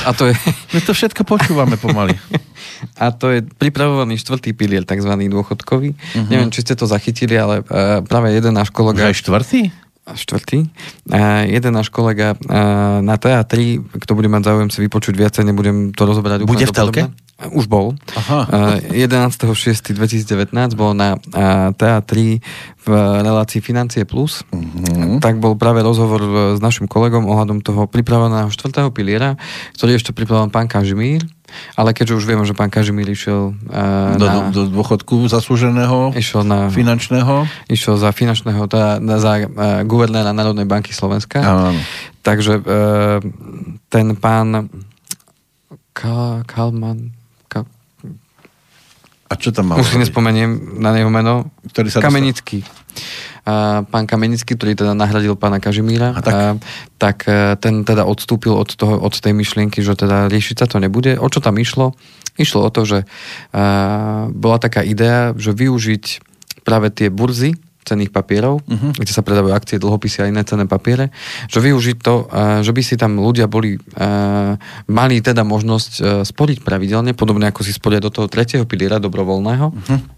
A to je, My to všetko počúvame pomaly. a to je pripravovaný štvrtý pilier, takzvaný dôchodkový. Uh-huh. Neviem, či ste to zachytili, ale uh, práve jeden náš kolega... aj štvrtý? štvrtý. A jeden náš kolega a, na TA3, kto bude mať záujem si vypočuť viacej, nebudem to rozoberať Bude v telke? dopodrobne. Už bol. Aha. A, 11.6.2019 bol na a, TA3 v relácii Financie Plus. Mhm. Tak bol práve rozhovor s našim kolegom ohľadom toho pripraveného štvrtého piliera, ktorý ešte pripravil pán Kažimír. Ale keďže už vieme, že pán Kažimír išiel, a, Do, na, do, do dôchodku zaslúženého, išiel na finančného. išiel za finančného, teda za uh, guvernéra Národnej banky Slovenska. Áno. Takže uh, ten pán Ka, Kalman, Ka, A čo tam mal? už si nespomeniem na jeho meno, Ktorý sa Kamenický. A pán Kamenický, ktorý teda nahradil pána Kažimíra, A tak. a, tak e, ten teda odstúpil od, toho, od tej myšlienky, že teda riešiť sa to nebude. O čo tam išlo? Išlo o to, že a, bola taká idea, že využiť práve tie burzy cenných papierov, uh-huh. kde sa predávajú akcie, dlhopisy a iné cenné papiere, že využiť to, že by si tam ľudia boli, mali teda možnosť sporiť pravidelne, podobne ako si sporia do toho tretieho piliera dobrovoľného, uh-huh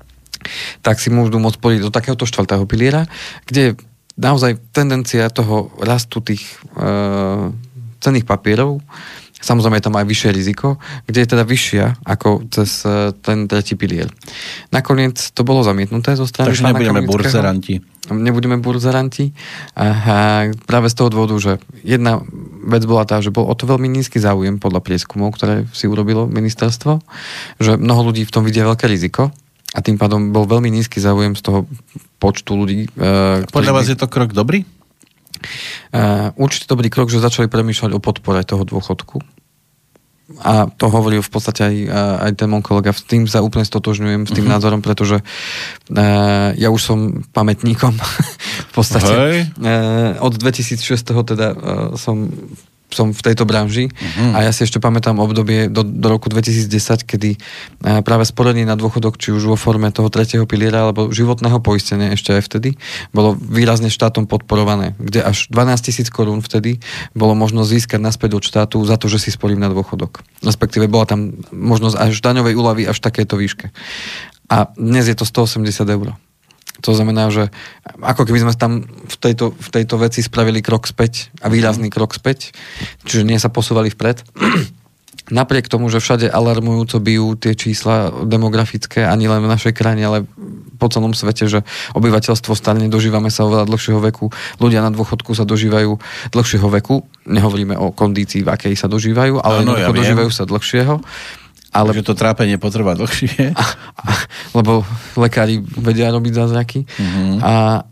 tak si môžu môcť spojiť do takéhoto štvrtého piliera, kde naozaj tendencia toho rastu tých e, cenných papierov, samozrejme je tam aj vyššie riziko, kde je teda vyššia ako cez e, ten tretí pilier. Nakoniec to bolo zamietnuté zo strany Takže nebudeme burzeranti. Nebudeme burzeranti. A práve z toho dôvodu, že jedna vec bola tá, že bol o to veľmi nízky záujem podľa prieskumov, ktoré si urobilo ministerstvo, že mnoho ľudí v tom vidia veľké riziko a tým pádom bol veľmi nízky záujem z toho počtu ľudí. e, ktorí Podľa by- vás je to krok dobrý? Uh, určite dobrý krok, že začali premýšľať o podpore toho dôchodku. A to hovoril v podstate aj, a- aj ten môj kolega. S tým sa úplne stotožňujem, s tým uh-huh. názorom, pretože uh, ja už som pamätníkom v podstate. Hej. Uh, od 2006. teda uh, som som v tejto branži uh-huh. a ja si ešte pamätám obdobie do, do roku 2010, kedy uh, práve sporenie na dôchodok, či už vo forme toho tretieho piliera alebo životného poistenia ešte aj vtedy, bolo výrazne štátom podporované, kde až 12 tisíc korún vtedy bolo možno získať naspäť od štátu za to, že si sporím na dôchodok. Respektíve bola tam možnosť až daňovej úlavy až v takéto výške. A dnes je to 180 eur. To znamená, že ako keby sme tam v tejto, v tejto veci spravili krok späť a výrazný krok späť, čiže nie sa posúvali vpred. Napriek tomu, že všade alarmujúco bijú tie čísla demografické, ani len v našej krajine, ale po celom svete, že obyvateľstvo starne, dožívame sa oveľa dlhšieho veku, ľudia na dôchodku sa dožívajú dlhšieho veku, nehovoríme o kondícii, v akej sa dožívajú, ale Áno, ja dožívajú sa dlhšieho. Ale Ale... Že to trápenie potrvá dlhšie. lebo lekári vedia robiť zázraky. Mhm. A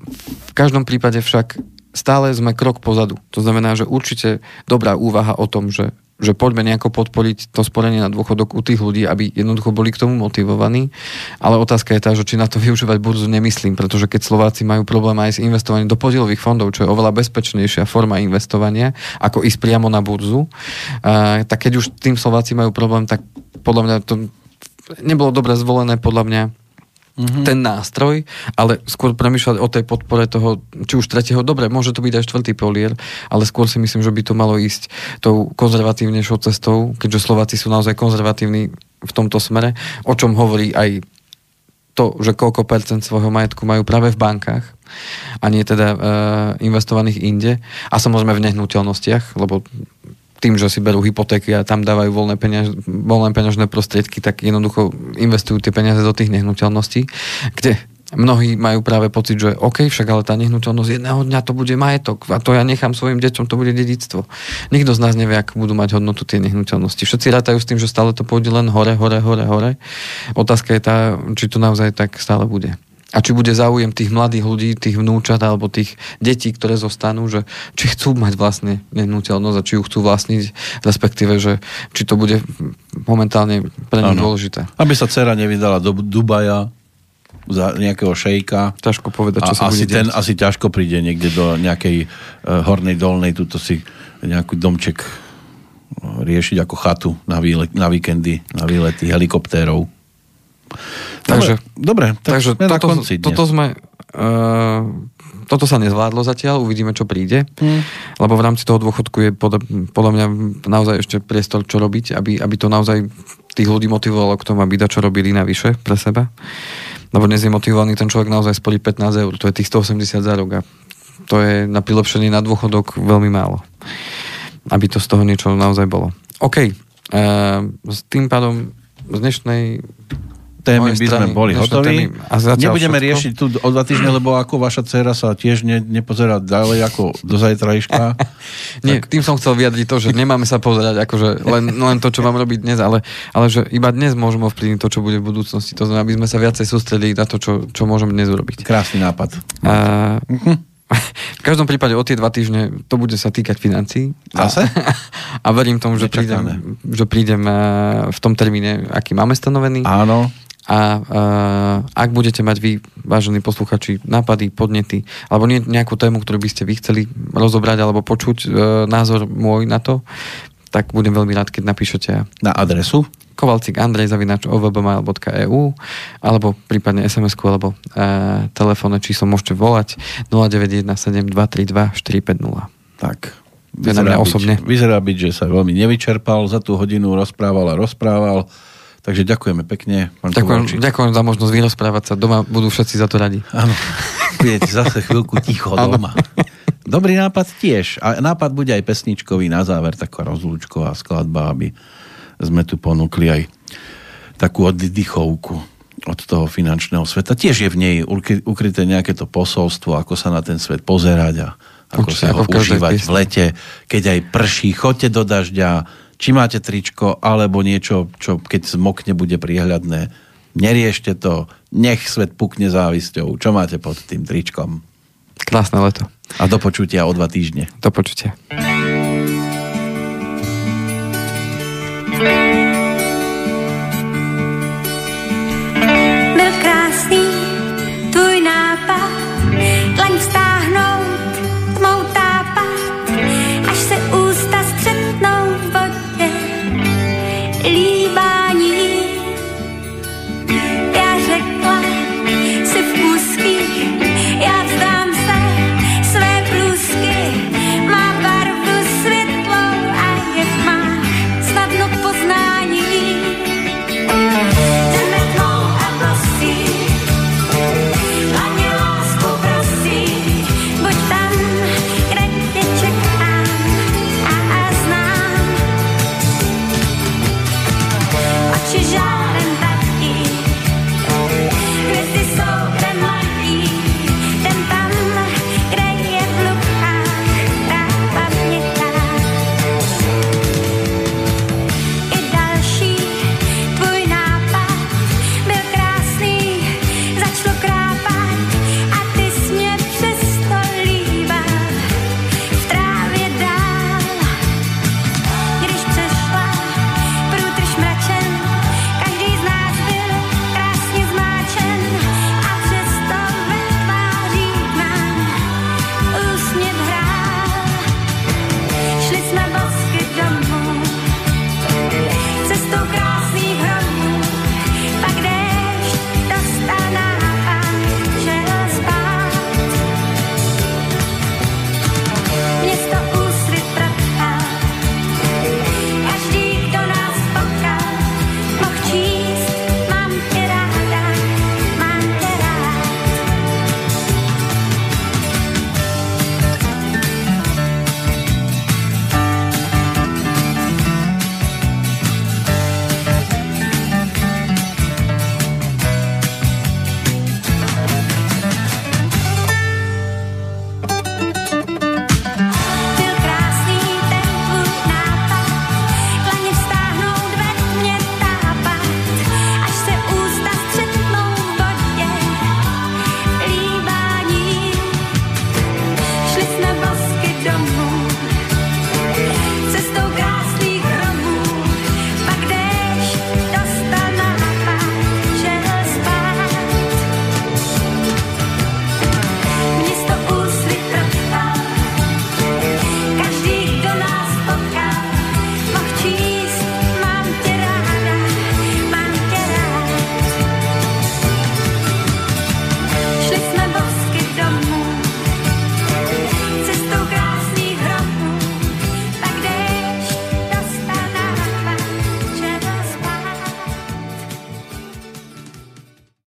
v každom prípade však stále sme krok pozadu. To znamená, že určite dobrá úvaha o tom, že že poďme nejako podporiť to sporenie na dôchodok u tých ľudí, aby jednoducho boli k tomu motivovaní. Ale otázka je tá, že či na to využívať burzu nemyslím, pretože keď Slováci majú problém aj s investovaním do podielových fondov, čo je oveľa bezpečnejšia forma investovania, ako ísť priamo na burzu, a, tak keď už tým Slováci majú problém, tak podľa mňa to nebolo dobre zvolené, podľa mňa mm-hmm. ten nástroj, ale skôr premýšľať o tej podpore toho, či už tretieho, dobre, môže to byť aj štvrtý polier, ale skôr si myslím, že by to malo ísť tou konzervatívnejšou cestou, keďže Slováci sú naozaj konzervatívni v tomto smere, o čom hovorí aj to, že koľko percent svojho majetku majú práve v bankách a nie teda e, investovaných inde a samozrejme v nehnuteľnostiach, lebo tým, že si berú hypotéky a tam dávajú voľné, peňaž, voľné peňažné prostriedky, tak jednoducho investujú tie peniaze do tých nehnuteľností, kde mnohí majú práve pocit, že OK, však ale tá nehnuteľnosť jedného dňa to bude majetok a to ja nechám svojim deťom, to bude dedictvo. Nikto z nás nevie, ako budú mať hodnotu tie nehnuteľnosti. Všetci rátajú s tým, že stále to pôjde len hore, hore, hore, hore. Otázka je tá, či to naozaj tak stále bude a či bude záujem tých mladých ľudí, tých vnúčat alebo tých detí, ktoré zostanú, že či chcú mať vlastne nehnuteľnosť a či ju chcú vlastniť, respektíve, že či to bude momentálne pre nich dôležité. Aby sa dcera nevydala do Dubaja za nejakého šejka. Ťažko povedať, čo a sa asi bude ten asi ťažko príde niekde do nejakej uh, hornej dolnej, tuto si nejaký domček e, riešiť ako chatu na, výle, na víkendy, na výlety helikoptérov. Takže, dobre, tak takže sme toto, na konci dnes. toto sme... Uh, toto sa nezvládlo zatiaľ, uvidíme, čo príde, mm. lebo v rámci toho dôchodku je pod, podľa mňa naozaj ešte priestor, čo robiť, aby, aby to naozaj tých ľudí motivovalo k tomu, aby da čo robili navyše pre seba. Lebo dnes je motivovaný ten človek naozaj spoliť 15 eur, to je tých 180 za rok a to je na prilepšenie na dôchodok veľmi málo. Aby to z toho niečo naozaj bolo. OK, uh, s tým pádom z dnešnej témy by sme boli hotoví. Nebudeme všetko? riešiť tu o dva týždne, lebo ako vaša dcera sa tiež ne, nepozerá ďalej ako do zajtrajška. Nie, tak... tým som chcel vyjadriť to, že nemáme sa pozerať akože len, len to, čo mám robiť dnes, ale, ale že iba dnes môžeme ovplyvniť to, čo bude v budúcnosti. To znamená, aby sme sa viacej sústredili na to, čo, čo môžeme dnes urobiť. Krásny nápad. A... V každom prípade o tie dva týždne to bude sa týkať financií. Zase? A, a verím tomu, že prídem, že prídem v tom termíne, aký máme stanovený. Áno a uh, ak budete mať vy, vážení posluchači, nápady, podnety, alebo nie, nejakú tému, ktorú by ste vy chceli rozobrať alebo počuť uh, názor môj na to, tak budem veľmi rád, keď napíšete. Na adresu? Kovalcik Andrej zavinač ovbmail.eu alebo prípadne sms alebo uh, telefónne číslo môžete volať 0917 232 450. Tak, vyzerá byť, osobne. vyzerá byť, že sa veľmi nevyčerpal, za tú hodinu rozprával a rozprával Takže ďakujeme pekne. Pán ďakujem, ďakujem za možnosť vyrozprávať sa. Doma budú všetci za to radi. Áno. Budete zase chvíľku ticho doma. Dobrý nápad tiež. A nápad bude aj pesničkový na záver, taká rozlúčková skladba, aby sme tu ponúkli aj takú oddychovku od toho finančného sveta. Tiež je v nej ukryté nejaké to posolstvo, ako sa na ten svet pozerať a ako Určite, sa ho užívať v lete, keď aj prší, choďte do dažďa, či máte tričko, alebo niečo, čo keď zmokne, bude prihľadné. Neriešte to, nech svet pukne závisťou. Čo máte pod tým tričkom? Krásne leto. A do počutia o dva týždne. Do počutia.